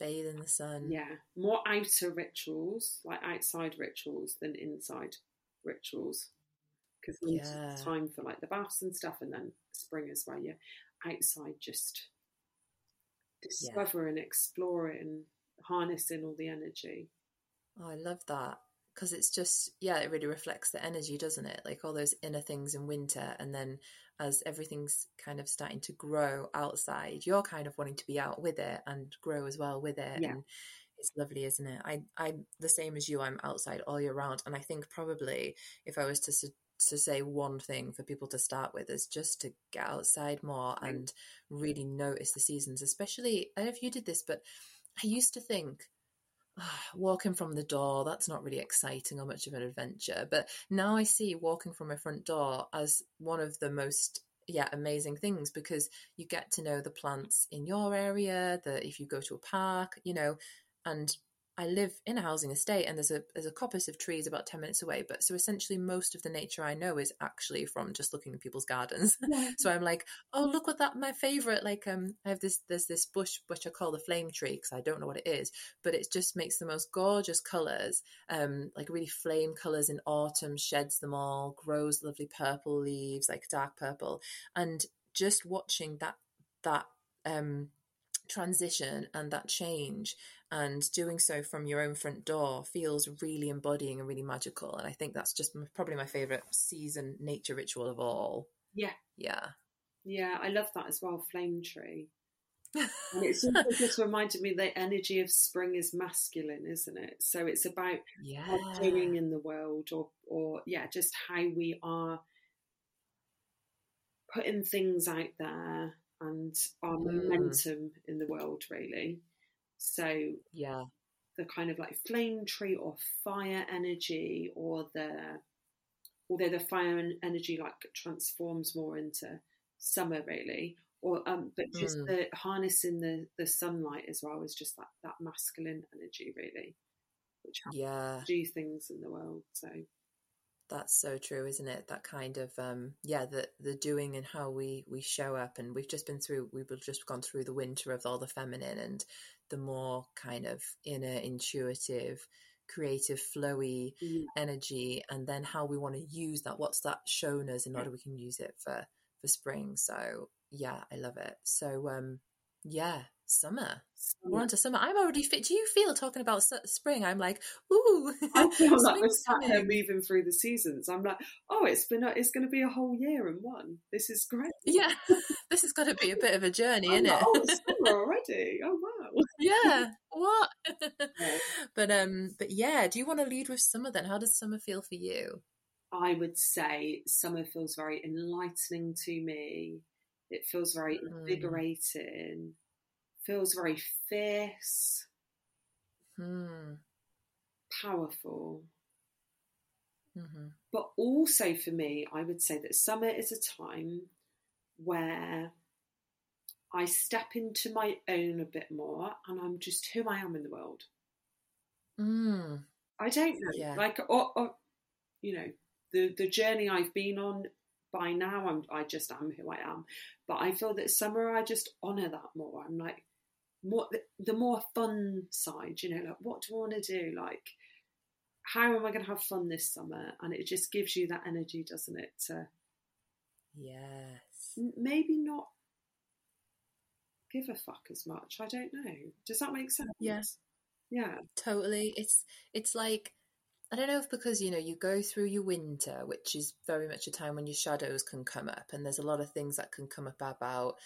Bathe in the sun. Yeah. More outer rituals, like outside rituals than inside rituals. Because yeah. time for like the baths and stuff and then spring as well. Yeah. Outside just discover yeah. and explore it and harnessing all the energy. Oh, I love that. Because it's just yeah it really reflects the energy doesn't it? Like all those inner things in winter and then as everything's kind of starting to grow outside you're kind of wanting to be out with it and grow as well with it yeah. and it's lovely isn't it? I i'm the same as you i'm outside all year round and i think probably if i was to to say one thing for people to start with is just to get outside more and really notice the seasons especially i don't know if you did this but i used to think walking from the door, that's not really exciting or much of an adventure. But now I see walking from my front door as one of the most yeah amazing things because you get to know the plants in your area that if you go to a park you know and I live in a housing estate and there's a there's a coppice of trees about 10 minutes away but so essentially most of the nature I know is actually from just looking at people's gardens yeah. so I'm like oh look what that my favorite like um I have this there's this bush which I call the flame tree because I don't know what it is but it just makes the most gorgeous colors um like really flame colors in autumn sheds them all grows lovely purple leaves like dark purple and just watching that that um transition and that change and doing so from your own front door feels really embodying and really magical and i think that's just probably my favorite season nature ritual of all yeah yeah yeah i love that as well flame tree and it's also just reminded me the energy of spring is masculine isn't it so it's about yeah. doing in the world or or yeah just how we are putting things out there and our mm. momentum in the world, really. So, yeah, the kind of like flame tree or fire energy, or the although the fire energy like transforms more into summer, really, or um, but just mm. the harnessing the the sunlight as well is just that that masculine energy, really, which yeah do things in the world. So that's so true isn't it that kind of um yeah the the doing and how we we show up and we've just been through we've just gone through the winter of all the feminine and the more kind of inner intuitive creative flowy mm. energy and then how we want to use that what's that shown us in order we can use it for for spring so yeah i love it so um yeah summer. We're on to summer. I'm already fit. Do you feel talking about spring? I'm like, ooh. I feel like we're sat here moving through the seasons. I'm like, oh, it's been a, it's going to be a whole year in one. This is great. Yeah, this has got to be a bit of a journey, isn't like, it? oh, it's summer already. Oh wow. Yeah. What? But um, but yeah. Do you want to lead with summer then? How does summer feel for you? I would say summer feels very enlightening to me. It feels very mm. invigorating feels very fierce, hmm. powerful. Mm-hmm. But also for me, I would say that summer is a time where I step into my own a bit more and I'm just who I am in the world. Mm. I don't know. Yeah. Like, or, or, you know, the, the journey I've been on by now, I'm, I just am who I am. But I feel that summer, I just honour that more. I'm like, more the more fun side you know like what do i want to do like how am i going to have fun this summer and it just gives you that energy doesn't it to yes maybe not give a fuck as much? I don't know. Does that make sense? Yes. Yeah. Totally. It's it's like I don't know if because you know you go through your winter, which is very much a time when your shadows can come up, and there's a lot of things that can come up about,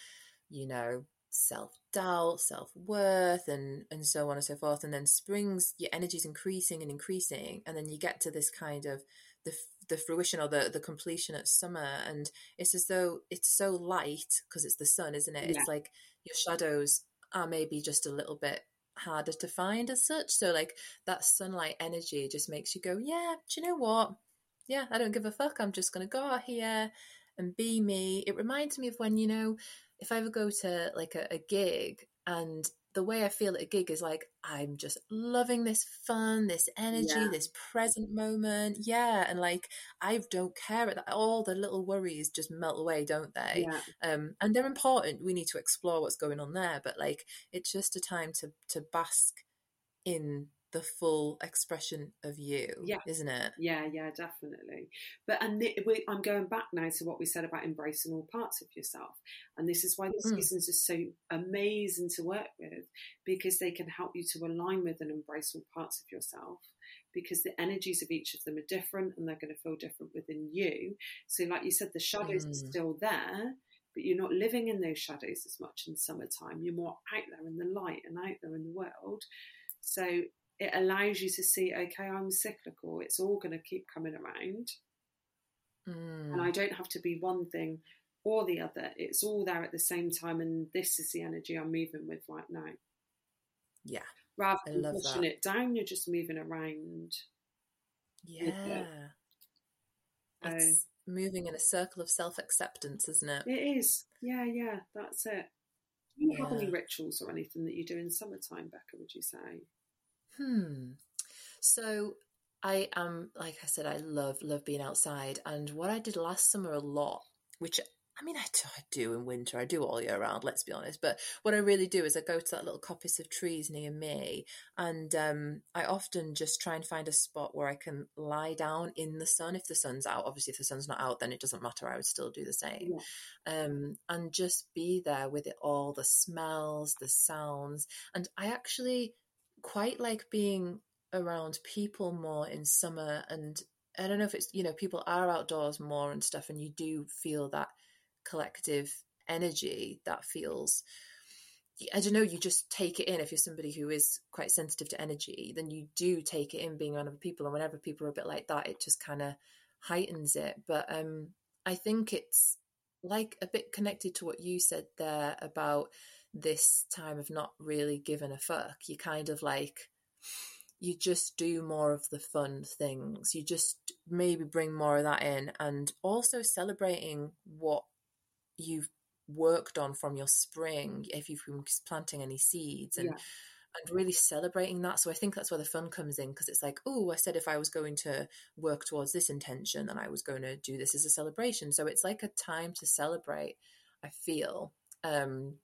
you know, self doubt, self worth, and and so on and so forth. And then springs, your energy is increasing and increasing, and then you get to this kind of the the fruition or the the completion at summer, and it's as though it's so light because it's the sun, isn't it? Yeah. It's like your shadows are maybe just a little bit harder to find as such. So like that sunlight energy just makes you go, yeah, do you know what? Yeah, I don't give a fuck. I'm just gonna go out here and be me. It reminds me of when you know if I ever go to like a, a gig and the way I feel at a gig is like I'm just loving this fun, this energy, yeah. this present moment. Yeah, and like I don't care at that. All the little worries just melt away, don't they? Yeah. Um, and they're important. We need to explore what's going on there, but like it's just a time to to bask in the full expression of you yeah. isn't it? Yeah yeah definitely. But and the, we, i'm going back now to what we said about embracing all parts of yourself. And this is why the mm. seasons are so amazing to work with because they can help you to align with and embrace all parts of yourself because the energies of each of them are different and they're going to feel different within you. So like you said the shadows mm. are still there but you're not living in those shadows as much in summertime. You're more out there in the light and out there in the world. So it allows you to see, okay, I'm cyclical. It's all going to keep coming around. Mm. And I don't have to be one thing or the other. It's all there at the same time. And this is the energy I'm moving with right now. Yeah. Rather than pushing that. it down, you're just moving around. Yeah. It's moving in a circle of self acceptance, isn't it? It is. Yeah, yeah, that's it. Do you yeah. have any rituals or anything that you do in summertime, Becca, would you say? Hmm. So I am, like I said, I love love being outside, and what I did last summer a lot, which I mean, I do, I do in winter. I do all year round. Let's be honest. But what I really do is I go to that little coppice of trees near me, and um, I often just try and find a spot where I can lie down in the sun. If the sun's out, obviously, if the sun's not out, then it doesn't matter. I would still do the same, yeah. um, and just be there with it all the smells, the sounds, and I actually quite like being around people more in summer and I don't know if it's you know people are outdoors more and stuff and you do feel that collective energy that feels I don't know, you just take it in. If you're somebody who is quite sensitive to energy, then you do take it in being around other people. And whenever people are a bit like that, it just kind of heightens it. But um, I think it's like a bit connected to what you said there about this time of not really giving a fuck. You kind of like, you just do more of the fun things. You just maybe bring more of that in and also celebrating what you've worked on from your spring if you've been planting any seeds and yeah. and really celebrating that so i think that's where the fun comes in because it's like oh i said if i was going to work towards this intention then i was going to do this as a celebration so it's like a time to celebrate i feel um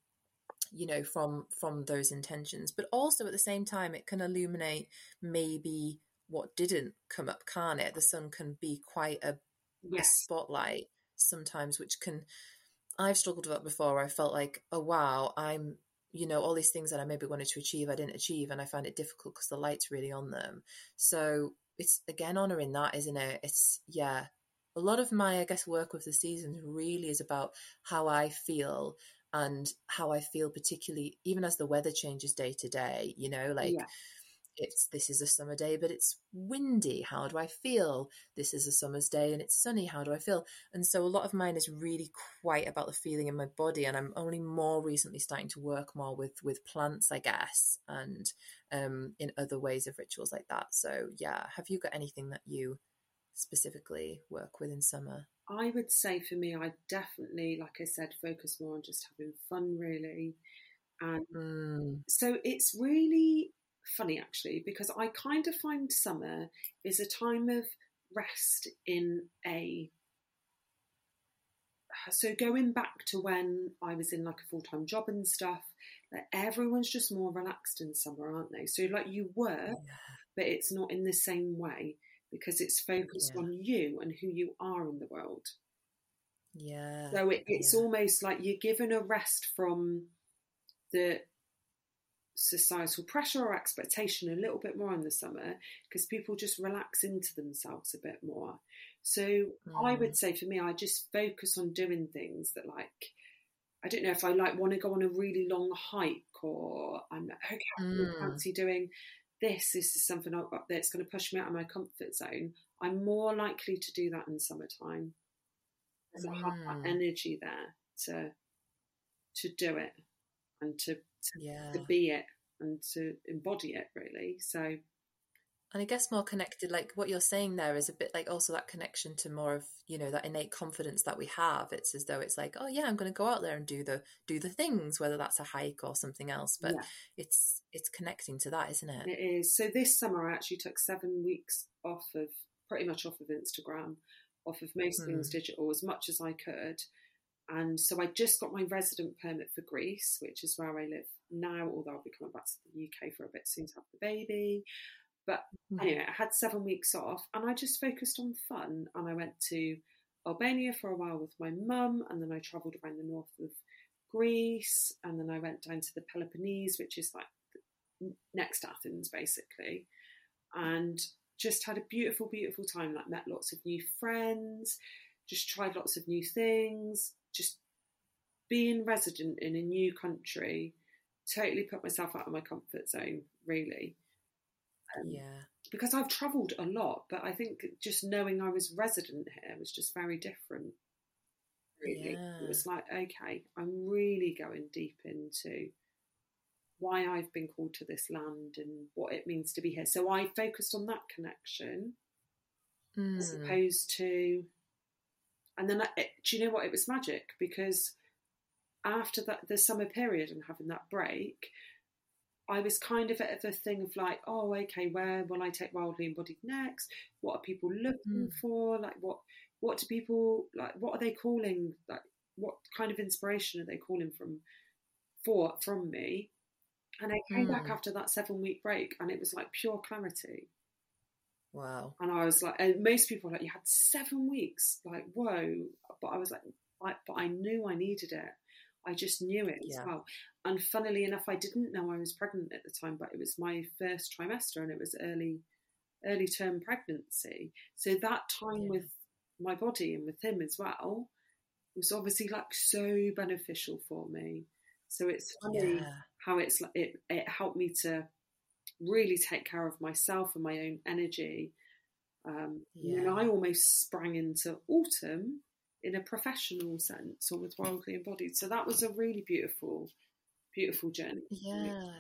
you know from from those intentions but also at the same time it can illuminate maybe what didn't come up can't it the sun can be quite a, yes. a spotlight sometimes which can I've struggled with that before. I felt like, oh wow, I'm, you know, all these things that I maybe wanted to achieve, I didn't achieve, and I find it difficult because the light's really on them. So it's again honoring that, isn't it? It's yeah. A lot of my, I guess, work with the seasons really is about how I feel and how I feel, particularly even as the weather changes day to day. You know, like. Yeah it's this is a summer day but it's windy how do i feel this is a summer's day and it's sunny how do i feel and so a lot of mine is really quite about the feeling in my body and i'm only more recently starting to work more with with plants i guess and um in other ways of rituals like that so yeah have you got anything that you specifically work with in summer i would say for me i definitely like i said focus more on just having fun really and mm. so it's really funny actually because I kind of find summer is a time of rest in a so going back to when I was in like a full time job and stuff, like everyone's just more relaxed in summer, aren't they? So like you work, yeah. but it's not in the same way because it's focused yeah. on you and who you are in the world. Yeah. So it, it's yeah. almost like you're given a rest from the societal pressure or expectation a little bit more in the summer because people just relax into themselves a bit more. So mm. I would say for me, I just focus on doing things that like I don't know if I like want to go on a really long hike or I'm like, okay, mm. fancy doing this. This is something that's going to push me out of my comfort zone. I'm more likely to do that in summertime because mm. I have that energy there to to do it and to to, yeah. to be it and to embody it really so and I guess more connected, like what you're saying there is a bit like also that connection to more of, you know, that innate confidence that we have. It's as though it's like, oh yeah, I'm going to go out there and do the do the things, whether that's a hike or something else. But yeah. it's it's connecting to that, isn't it? It is. So this summer I actually took seven weeks off of pretty much off of Instagram, off of most mm. things digital as much as I could. And so I just got my resident permit for Greece, which is where I live now, although I'll be coming back to the UK for a bit soon to have the baby. But mm-hmm. anyway, I had seven weeks off and I just focused on fun. And I went to Albania for a while with my mum, and then I travelled around the north of Greece, and then I went down to the Peloponnese, which is like next to Athens, basically, and just had a beautiful, beautiful time. Like met lots of new friends, just tried lots of new things, just being resident in a new country totally put myself out of my comfort zone really um, yeah because i've traveled a lot but i think just knowing i was resident here was just very different really yeah. it was like okay i'm really going deep into why i've been called to this land and what it means to be here so i focused on that connection mm. as hmm. opposed to and then, it, do you know what? It was magic because after that, the summer period and having that break, I was kind of at the thing of like, oh, okay, where will I take wildly embodied next? What are people looking mm. for? Like, what what do people like? What are they calling? Like, what kind of inspiration are they calling from for from me? And I came mm. back after that seven week break, and it was like pure clarity. Wow. And I was like, and most people like, you had seven weeks, like, whoa. But I was like, I, but I knew I needed it. I just knew it yeah. as well. And funnily enough, I didn't know I was pregnant at the time, but it was my first trimester and it was early, early term pregnancy. So that time yeah. with my body and with him as well was obviously like so beneficial for me. So it's funny yeah. how it's like it, it helped me to really take care of myself and my own energy. Um, yeah. And I almost sprang into autumn in a professional sense or with wildly embodied. So that was a really beautiful, beautiful journey. Yeah.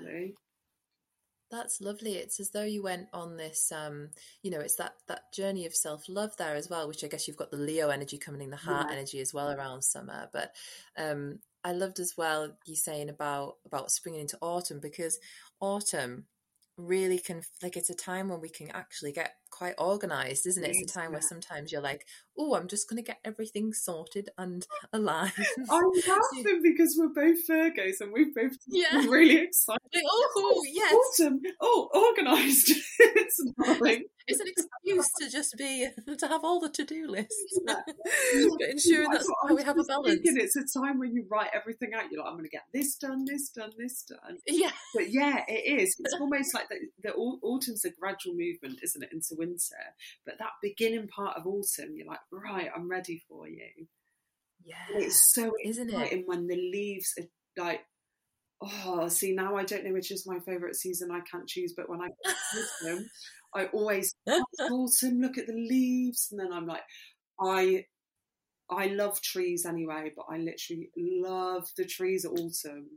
That's lovely. It's as though you went on this, um, you know, it's that that journey of self love there as well, which I guess you've got the Leo energy coming in, the heart yeah. energy as well around summer. But um, I loved as well you saying about about springing into autumn because autumn really can like it's a time when we can actually get quite organized isn't it? It's a time where sometimes you're like oh i'm just going to get everything sorted and alive i'm laughing because we're both virgos and we've both yeah. really excited. Oh yes. Autumn oh organized. It's like it's an excuse to just be to have all the to-do lists yeah. but ensuring that's how we have a balance. It's a time when you write everything out. You're like i'm going to get this done this done this done. Yeah. But yeah it is. It's almost like the, the autumn's a gradual movement isn't it into winter but that beginning part of autumn you're like right i'm ready for you yeah it's so isn't it when the leaves are like oh see now i don't know which is my favorite season i can't choose but when i them I always autumn, look at the leaves, and then I'm like, I I love trees anyway, but I literally love the trees at autumn.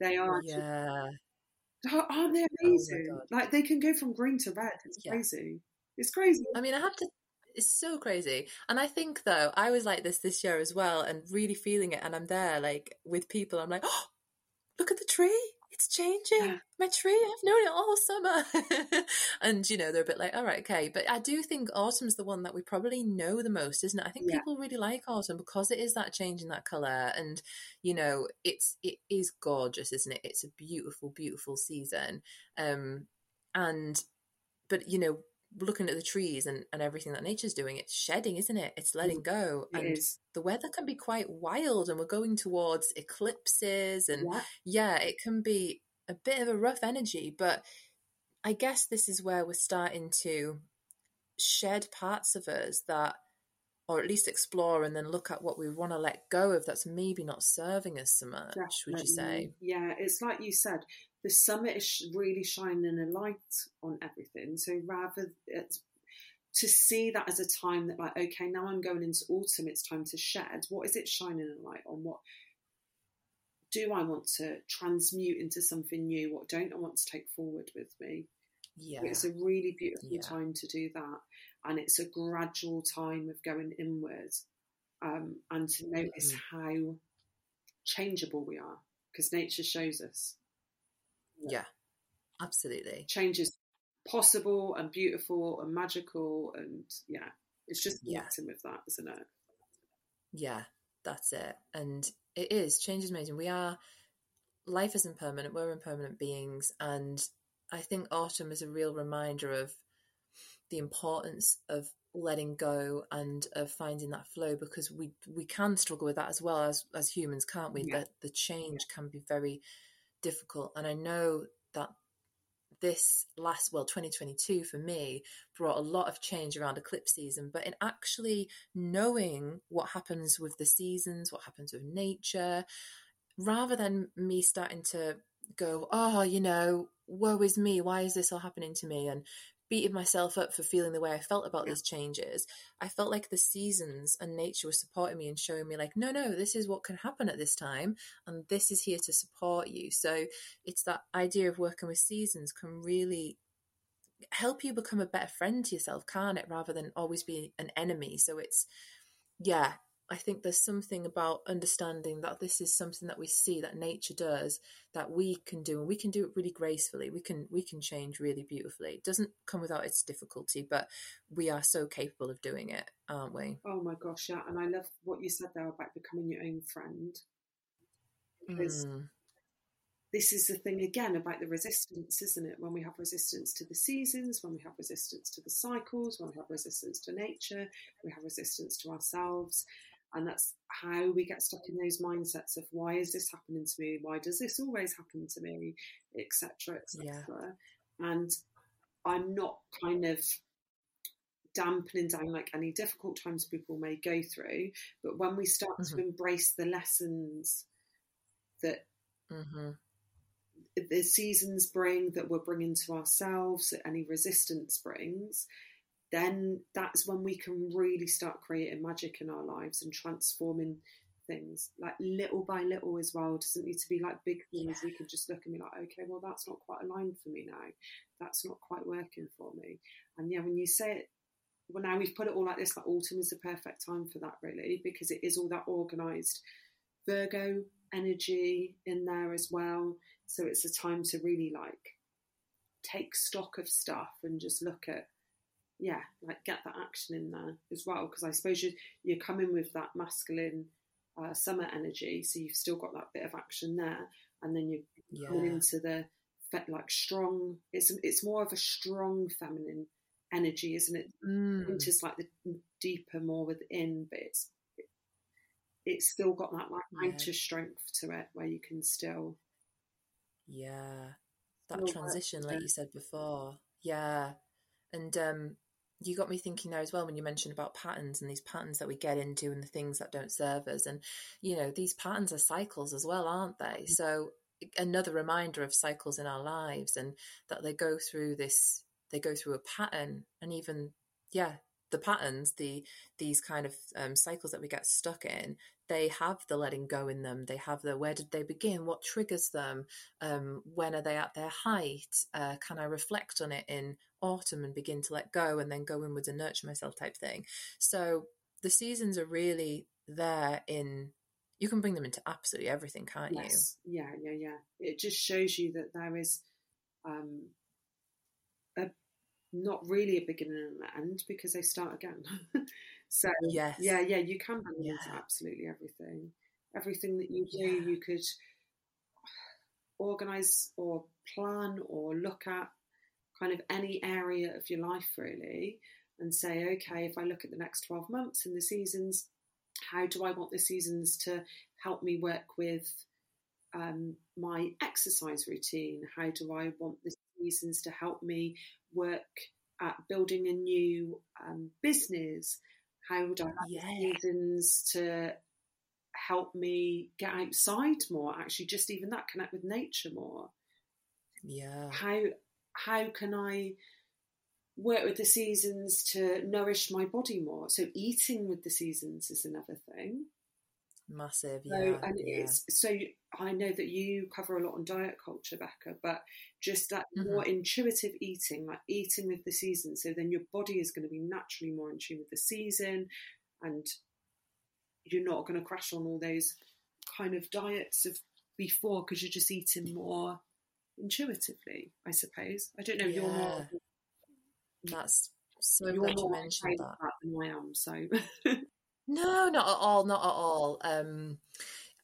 They oh, are yeah. Just, aren't they oh amazing? Oh like they can go from green to red. It's yeah. crazy. It's crazy. I mean, I have to. It's so crazy, and I think though I was like this this year as well, and really feeling it. And I'm there like with people. I'm like, oh, look at the tree it's changing. Yeah. My tree, I've known it all summer. and, you know, they're a bit like, all right, okay. But I do think autumn's the one that we probably know the most, isn't it? I think yeah. people really like autumn because it is that change in that colour. And, you know, it's, it is gorgeous, isn't it? It's a beautiful, beautiful season. Um, and, but, you know, looking at the trees and, and everything that nature's doing, it's shedding, isn't it? It's letting mm, go. It and is. the weather can be quite wild and we're going towards eclipses and yeah. yeah, it can be a bit of a rough energy, but I guess this is where we're starting to shed parts of us that or at least explore and then look at what we want to let go of that's maybe not serving us so much Definitely. would you say yeah it's like you said the summit is really shining a light on everything. So rather to see that as a time that like, okay, now I'm going into autumn, it's time to shed. What is it shining a light on? What do I want to transmute into something new? What don't I want to take forward with me? Yeah. It's a really beautiful yeah. time to do that. And it's a gradual time of going inwards um, and to notice mm-hmm. how changeable we are because nature shows us yeah, absolutely. Change is possible and beautiful and magical, and yeah, it's just yeah. with that, isn't it? Yeah, that's it. And it is change is amazing. We are life is impermanent. We're impermanent beings, and I think autumn is a real reminder of the importance of letting go and of finding that flow because we we can struggle with that as well as as humans can't we yeah. that the change yeah. can be very difficult. And I know that this last, well, 2022 for me brought a lot of change around eclipse season, but in actually knowing what happens with the seasons, what happens with nature, rather than me starting to go, oh, you know, woe is me, why is this all happening to me? And beating myself up for feeling the way I felt about yeah. these changes. I felt like the seasons and nature was supporting me and showing me, like, no, no, this is what can happen at this time, and this is here to support you. So it's that idea of working with seasons can really help you become a better friend to yourself, can't it? Rather than always be an enemy. So it's, yeah, I think there's something about understanding that this is something that we see that nature does that we can do and we can do it really gracefully. We can we can change really beautifully. It doesn't come without its difficulty, but we are so capable of doing it, aren't we? Oh my gosh, yeah. And I love what you said there about becoming your own friend. Because mm. this is the thing again about the resistance, isn't it? When we have resistance to the seasons, when we have resistance to the cycles, when we have resistance to nature, we have resistance to ourselves and that's how we get stuck in those mindsets of why is this happening to me why does this always happen to me etc etc yeah. and i'm not kind of dampening down like any difficult times people may go through but when we start mm-hmm. to embrace the lessons that mm-hmm. the seasons bring that we're bringing to ourselves that any resistance brings then that's when we can really start creating magic in our lives and transforming things like little by little as well. It doesn't need to be like big things. We can just look and be like, okay, well, that's not quite aligned for me now. That's not quite working for me. And yeah, when you say it, well, now we've put it all like this, like autumn is the perfect time for that, really, because it is all that organized Virgo energy in there as well. So it's a time to really like take stock of stuff and just look at yeah, like get that action in there as well. Because I suppose you you're coming with that masculine uh, summer energy, so you've still got that bit of action there, and then you're yeah. coming into the like strong. It's it's more of a strong feminine energy, isn't it? Mm. Winter's like the deeper, more within, but it's it's still got that like yeah. strength to it, where you can still yeah that transition, like you said before, yeah. And um, you got me thinking there as well when you mentioned about patterns and these patterns that we get into and the things that don't serve us. And, you know, these patterns are cycles as well, aren't they? Mm. So, another reminder of cycles in our lives and that they go through this, they go through a pattern and even, yeah, the patterns, the these kind of um, cycles that we get stuck in, they have the letting go in them. They have the where did they begin? What triggers them? Um, when are they at their height? Uh, can I reflect on it in autumn and begin to let go and then go inwards and nurture myself type thing? So the seasons are really there in. You can bring them into absolutely everything, can't yes. you? Yeah, yeah, yeah. It just shows you that there is um, a not really a beginning and an end because they start again. so yes. yeah, yeah, you can bring yeah. into absolutely everything. Everything that you do, yeah. you could organize or plan or look at kind of any area of your life really and say, okay, if I look at the next 12 months and the seasons, how do I want the seasons to help me work with um, my exercise routine? How do I want the seasons to help me work at building a new um, business? How would I like yeah. seasons to help me get outside more? Actually, just even that, connect with nature more. Yeah. How how can I work with the seasons to nourish my body more? So eating with the seasons is another thing massive yeah so, and yeah. it's so i know that you cover a lot on diet culture becca but just that mm-hmm. more intuitive eating like eating with the season so then your body is going to be naturally more in tune with the season and you're not going to crash on all those kind of diets of before because you're just eating more intuitively i suppose i don't know yeah. you're more that's so you're more mentioned that. that than i am so No, not at all. Not at all. Um,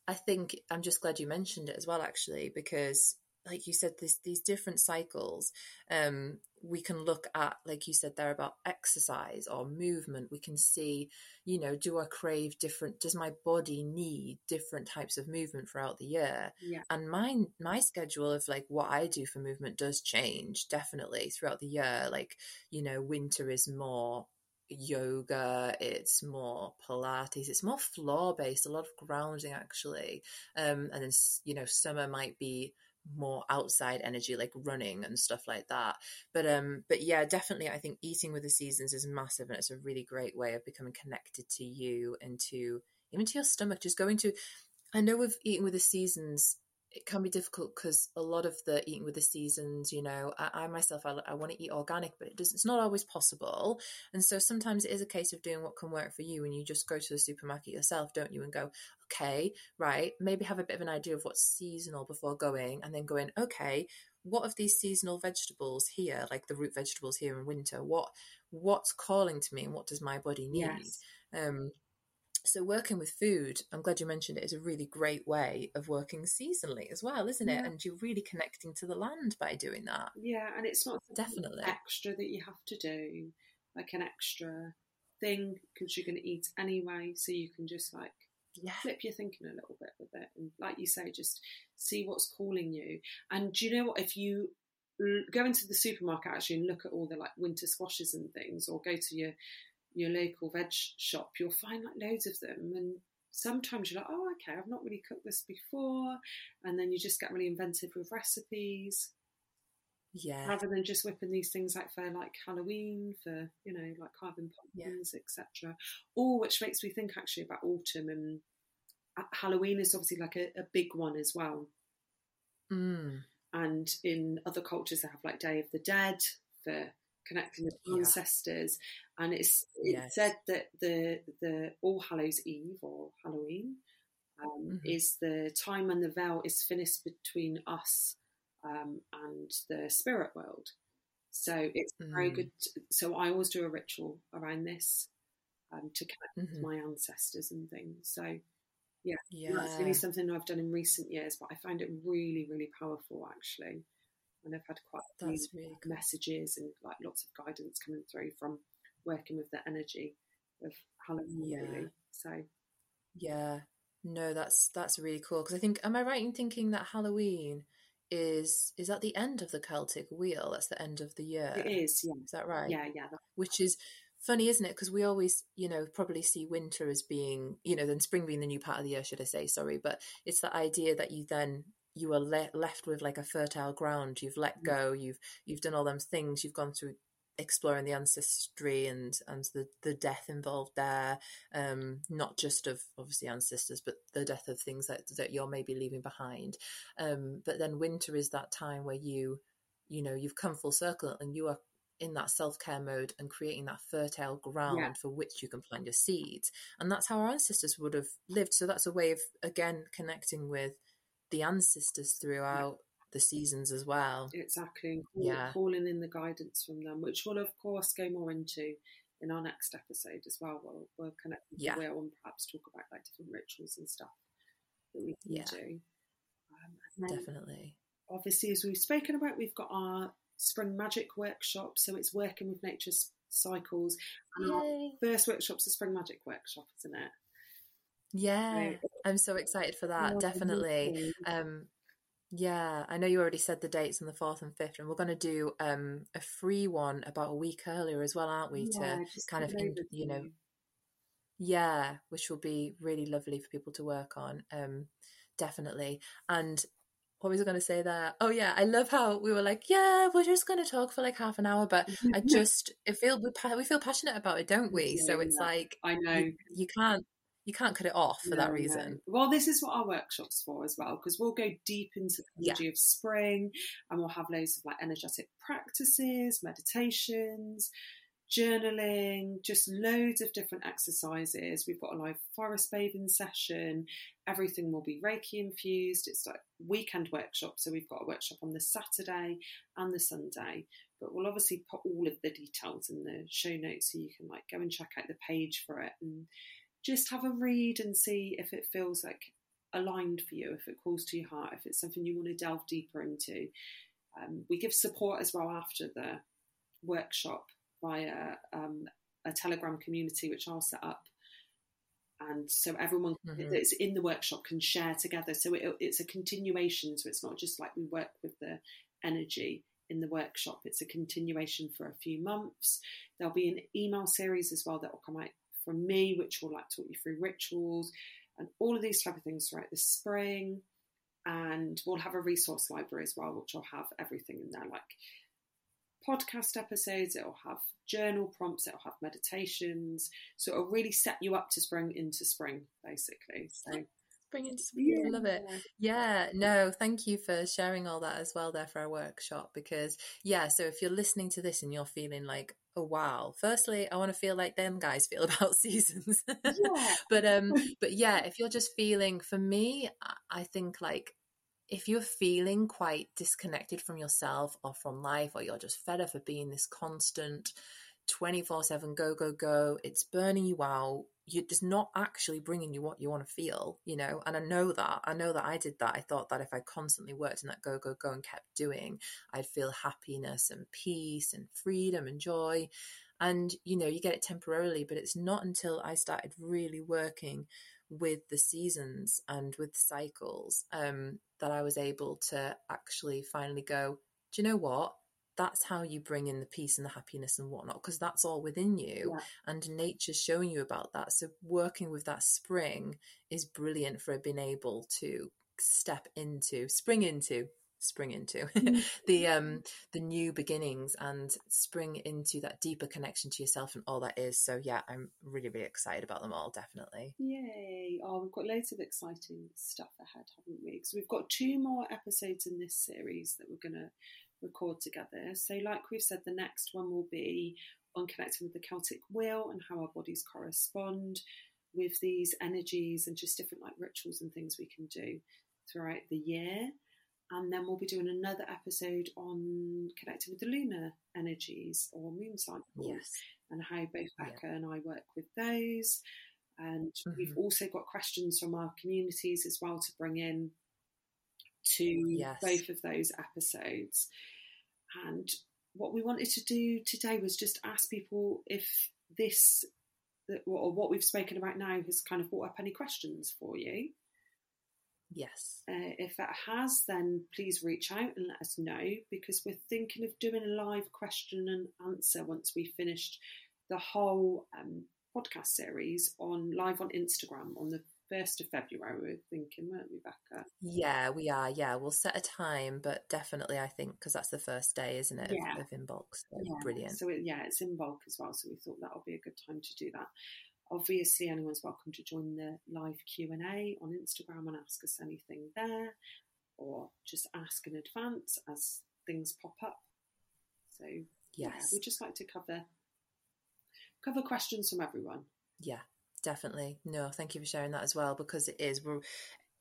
I think I'm just glad you mentioned it as well, actually, because like you said, this, these different cycles, um, we can look at, like you said there about exercise or movement. We can see, you know, do I crave different, does my body need different types of movement throughout the year? Yeah. And my, my schedule of like what I do for movement does change definitely throughout the year. Like, you know, winter is more yoga, it's more Pilates, it's more floor based, a lot of grounding actually. Um, and then, you know, summer might be more outside energy like running and stuff like that. But um but yeah definitely i think eating with the seasons is massive and it's a really great way of becoming connected to you and to even to your stomach just going to i know with eating with the seasons it can be difficult because a lot of the eating with the seasons, you know, I, I myself, I, I, want to eat organic, but it does, it's not always possible. And so sometimes it is a case of doing what can work for you. And you just go to the supermarket yourself, don't you? And go, okay, right, maybe have a bit of an idea of what's seasonal before going and then going, okay, what of these seasonal vegetables here, like the root vegetables here in winter, what, what's calling to me and what does my body need? Yes. Um, so working with food i'm glad you mentioned it is a really great way of working seasonally as well isn't it yeah. and you're really connecting to the land by doing that yeah and it's not definitely extra that you have to do like an extra thing because you're going to eat anyway so you can just like yeah. flip your thinking a little bit with it and like you say just see what's calling you and do you know what if you go into the supermarket actually and look at all the like winter squashes and things or go to your your local veg shop, you'll find like loads of them. And sometimes you're like, oh, okay, I've not really cooked this before. And then you just get really inventive with recipes. Yeah. Rather than just whipping these things out for like Halloween, for, you know, like carving pumpkins, yeah. etc. Or which makes me think actually about autumn and Halloween is obviously like a, a big one as well. Mm. And in other cultures, they have like Day of the Dead for connecting with yeah. ancestors. And it's it yes. said that the the All Hallows Eve or Halloween um, mm-hmm. is the time when the veil is finished between us um, and the spirit world. So it's mm. very good. To, so I always do a ritual around this um, to connect mm-hmm. with my ancestors and things. So yeah, yeah, that's really something I've done in recent years, but I find it really, really powerful actually and I've had quite a few really messages and like lots of guidance coming through from working with the energy of Halloween. Yeah. Really. So, yeah, no, that's that's really cool because I think am I right in thinking that Halloween is is at the end of the Celtic wheel? That's the end of the year. It is. Yeah. Is that right? Yeah, yeah. Which is funny, isn't it? Because we always, you know, probably see winter as being, you know, then spring being the new part of the year, should I say? Sorry, but it's the idea that you then you are le- left with like a fertile ground. You've let mm. go. You've you've done all them things. You've gone through exploring the ancestry and and the the death involved there. Um, not just of obviously ancestors, but the death of things that that you're maybe leaving behind. Um, but then winter is that time where you you know you've come full circle and you are in that self care mode and creating that fertile ground yeah. for which you can plant your seeds. And that's how our ancestors would have lived. So that's a way of again connecting with the ancestors throughout the seasons as well. Exactly. yeah. Calling in the guidance from them, which we'll of course go more into in our next episode as well. We'll, we'll connect yeah. Will and perhaps talk about like different rituals and stuff that we can yeah. do. Um, Definitely. Obviously, as we've spoken about, we've got our spring magic workshop. So it's working with nature's cycles. And Yay. our first workshop's a spring magic workshop, isn't it? Yeah, I'm so excited for that. Definitely. Um, yeah, I know you already said the dates on the fourth and fifth, and we're going to do um, a free one about a week earlier as well, aren't we? Yeah, to kind of, in, you know, yeah, which will be really lovely for people to work on. Um, definitely. And what was I going to say there? Oh yeah, I love how we were like, yeah, we're just going to talk for like half an hour, but I just it feel we, we feel passionate about it, don't we? Yeah, so it's yeah. like I know you, you, can't you can't cut it off for no, that reason. No. Well, this is what our workshop's for as well, because we'll go deep into the energy yeah. of spring and we'll have loads of like energetic practices, meditations, journaling, just loads of different exercises. We've got a live forest bathing session. Everything will be Reiki infused. It's like weekend workshop. So we've got a workshop on the Saturday and the Sunday. But we'll obviously put all of the details in the show notes so you can like go and check out the page for it and just have a read and see if it feels like aligned for you, if it calls to your heart, if it's something you want to delve deeper into. Um, we give support as well after the workshop via um, a Telegram community, which I'll set up. And so everyone mm-hmm. that's in the workshop can share together. So it, it's a continuation. So it's not just like we work with the energy in the workshop, it's a continuation for a few months. There'll be an email series as well that will come out from me, which will like talk you through rituals and all of these type of things throughout the spring. And we'll have a resource library as well, which will have everything in there, like podcast episodes, it'll have journal prompts, it'll have meditations. So it'll really set you up to spring into spring, basically. So spring into spring. Yeah. I love it. Yeah, no, thank you for sharing all that as well there for our workshop because yeah, so if you're listening to this and you're feeling like, oh wow, firstly, I want to feel like them guys feel about seasons. Yeah. but um but yeah, if you're just feeling for me, I think like if you're feeling quite disconnected from yourself or from life or you're just fed up of being this constant 24 7 go go go it's burning you out you, it's not actually bringing you what you want to feel you know? And i know that i know that i did that. I thought that if i constantly worked in that go go go and kept doing i'd feel happiness and peace and freedom and joy. And you know you get it temporarily but it's not until i started really working with the seasons and with cycles um, that i was able to actually finally go do you know what that's how you bring in the peace and the happiness and whatnot because that's all within you yeah. and nature's showing you about that. So working with that spring is brilliant for being able to step into spring into spring into mm. the um the new beginnings and spring into that deeper connection to yourself and all that is. So yeah i'm really really excited about them all definitely. Yay. Oh we've got loads of exciting stuff ahead haven't we? Because we've got two more episodes in this series that we're going to record together. So, like we've said, the next one will be on connecting with the Celtic wheel and how our bodies correspond with these energies and just different like rituals and things we can do throughout the year. And then we'll be doing another episode on connecting with the lunar energies or moon cycles yes. and how both Becca yeah. and I work with those. And mm-hmm. we've also got questions from our communities as well to bring in to yes. both of those episodes. And what we wanted to do today was just ask people if this, or what we've spoken about now, has kind of brought up any questions for you. Yes. Uh, if that has, then please reach out and let us know because we're thinking of doing a live question and answer once we've finished the whole um, podcast series on live on Instagram on the 1st of February, we are thinking, weren't we, Becca? Yeah, we are. Yeah, we'll set a time, but definitely, I think, because that's the first day, isn't it, yeah. of, of Imbolc. So yeah. brilliant. So, it, yeah, it's Imbolc as well. So, we thought that'll be a good time to do that. Obviously, anyone's welcome to join the live Q&A on Instagram and ask us anything there or just ask in advance as things pop up. So, yes. yeah, we just like to cover cover questions from everyone. Yeah, definitely. No, thank you for sharing that as well because it is we're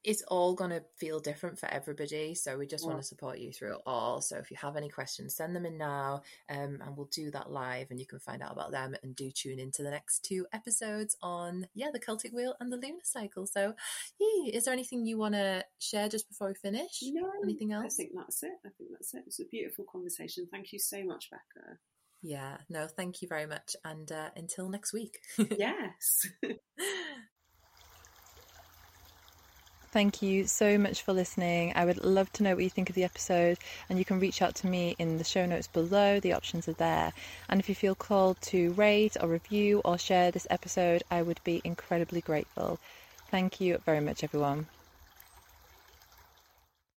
it's all going to feel different for everybody. So we just yeah. want to support you through it all. So if you have any questions, send them in now, um, and we'll do that live, and you can find out about them. And do tune into the next two episodes on yeah the Celtic Wheel and the lunar cycle. So, yeah, is there anything you want to share just before we finish? No, anything else? I think that's it. I think that's it. It's a beautiful conversation. Thank you so much, Becca. Yeah, no, thank you very much. And uh, until next week. yes. Thank you so much for listening. I would love to know what you think of the episode, and you can reach out to me in the show notes below. The options are there. And if you feel called to rate or review or share this episode, I would be incredibly grateful. Thank you very much, everyone.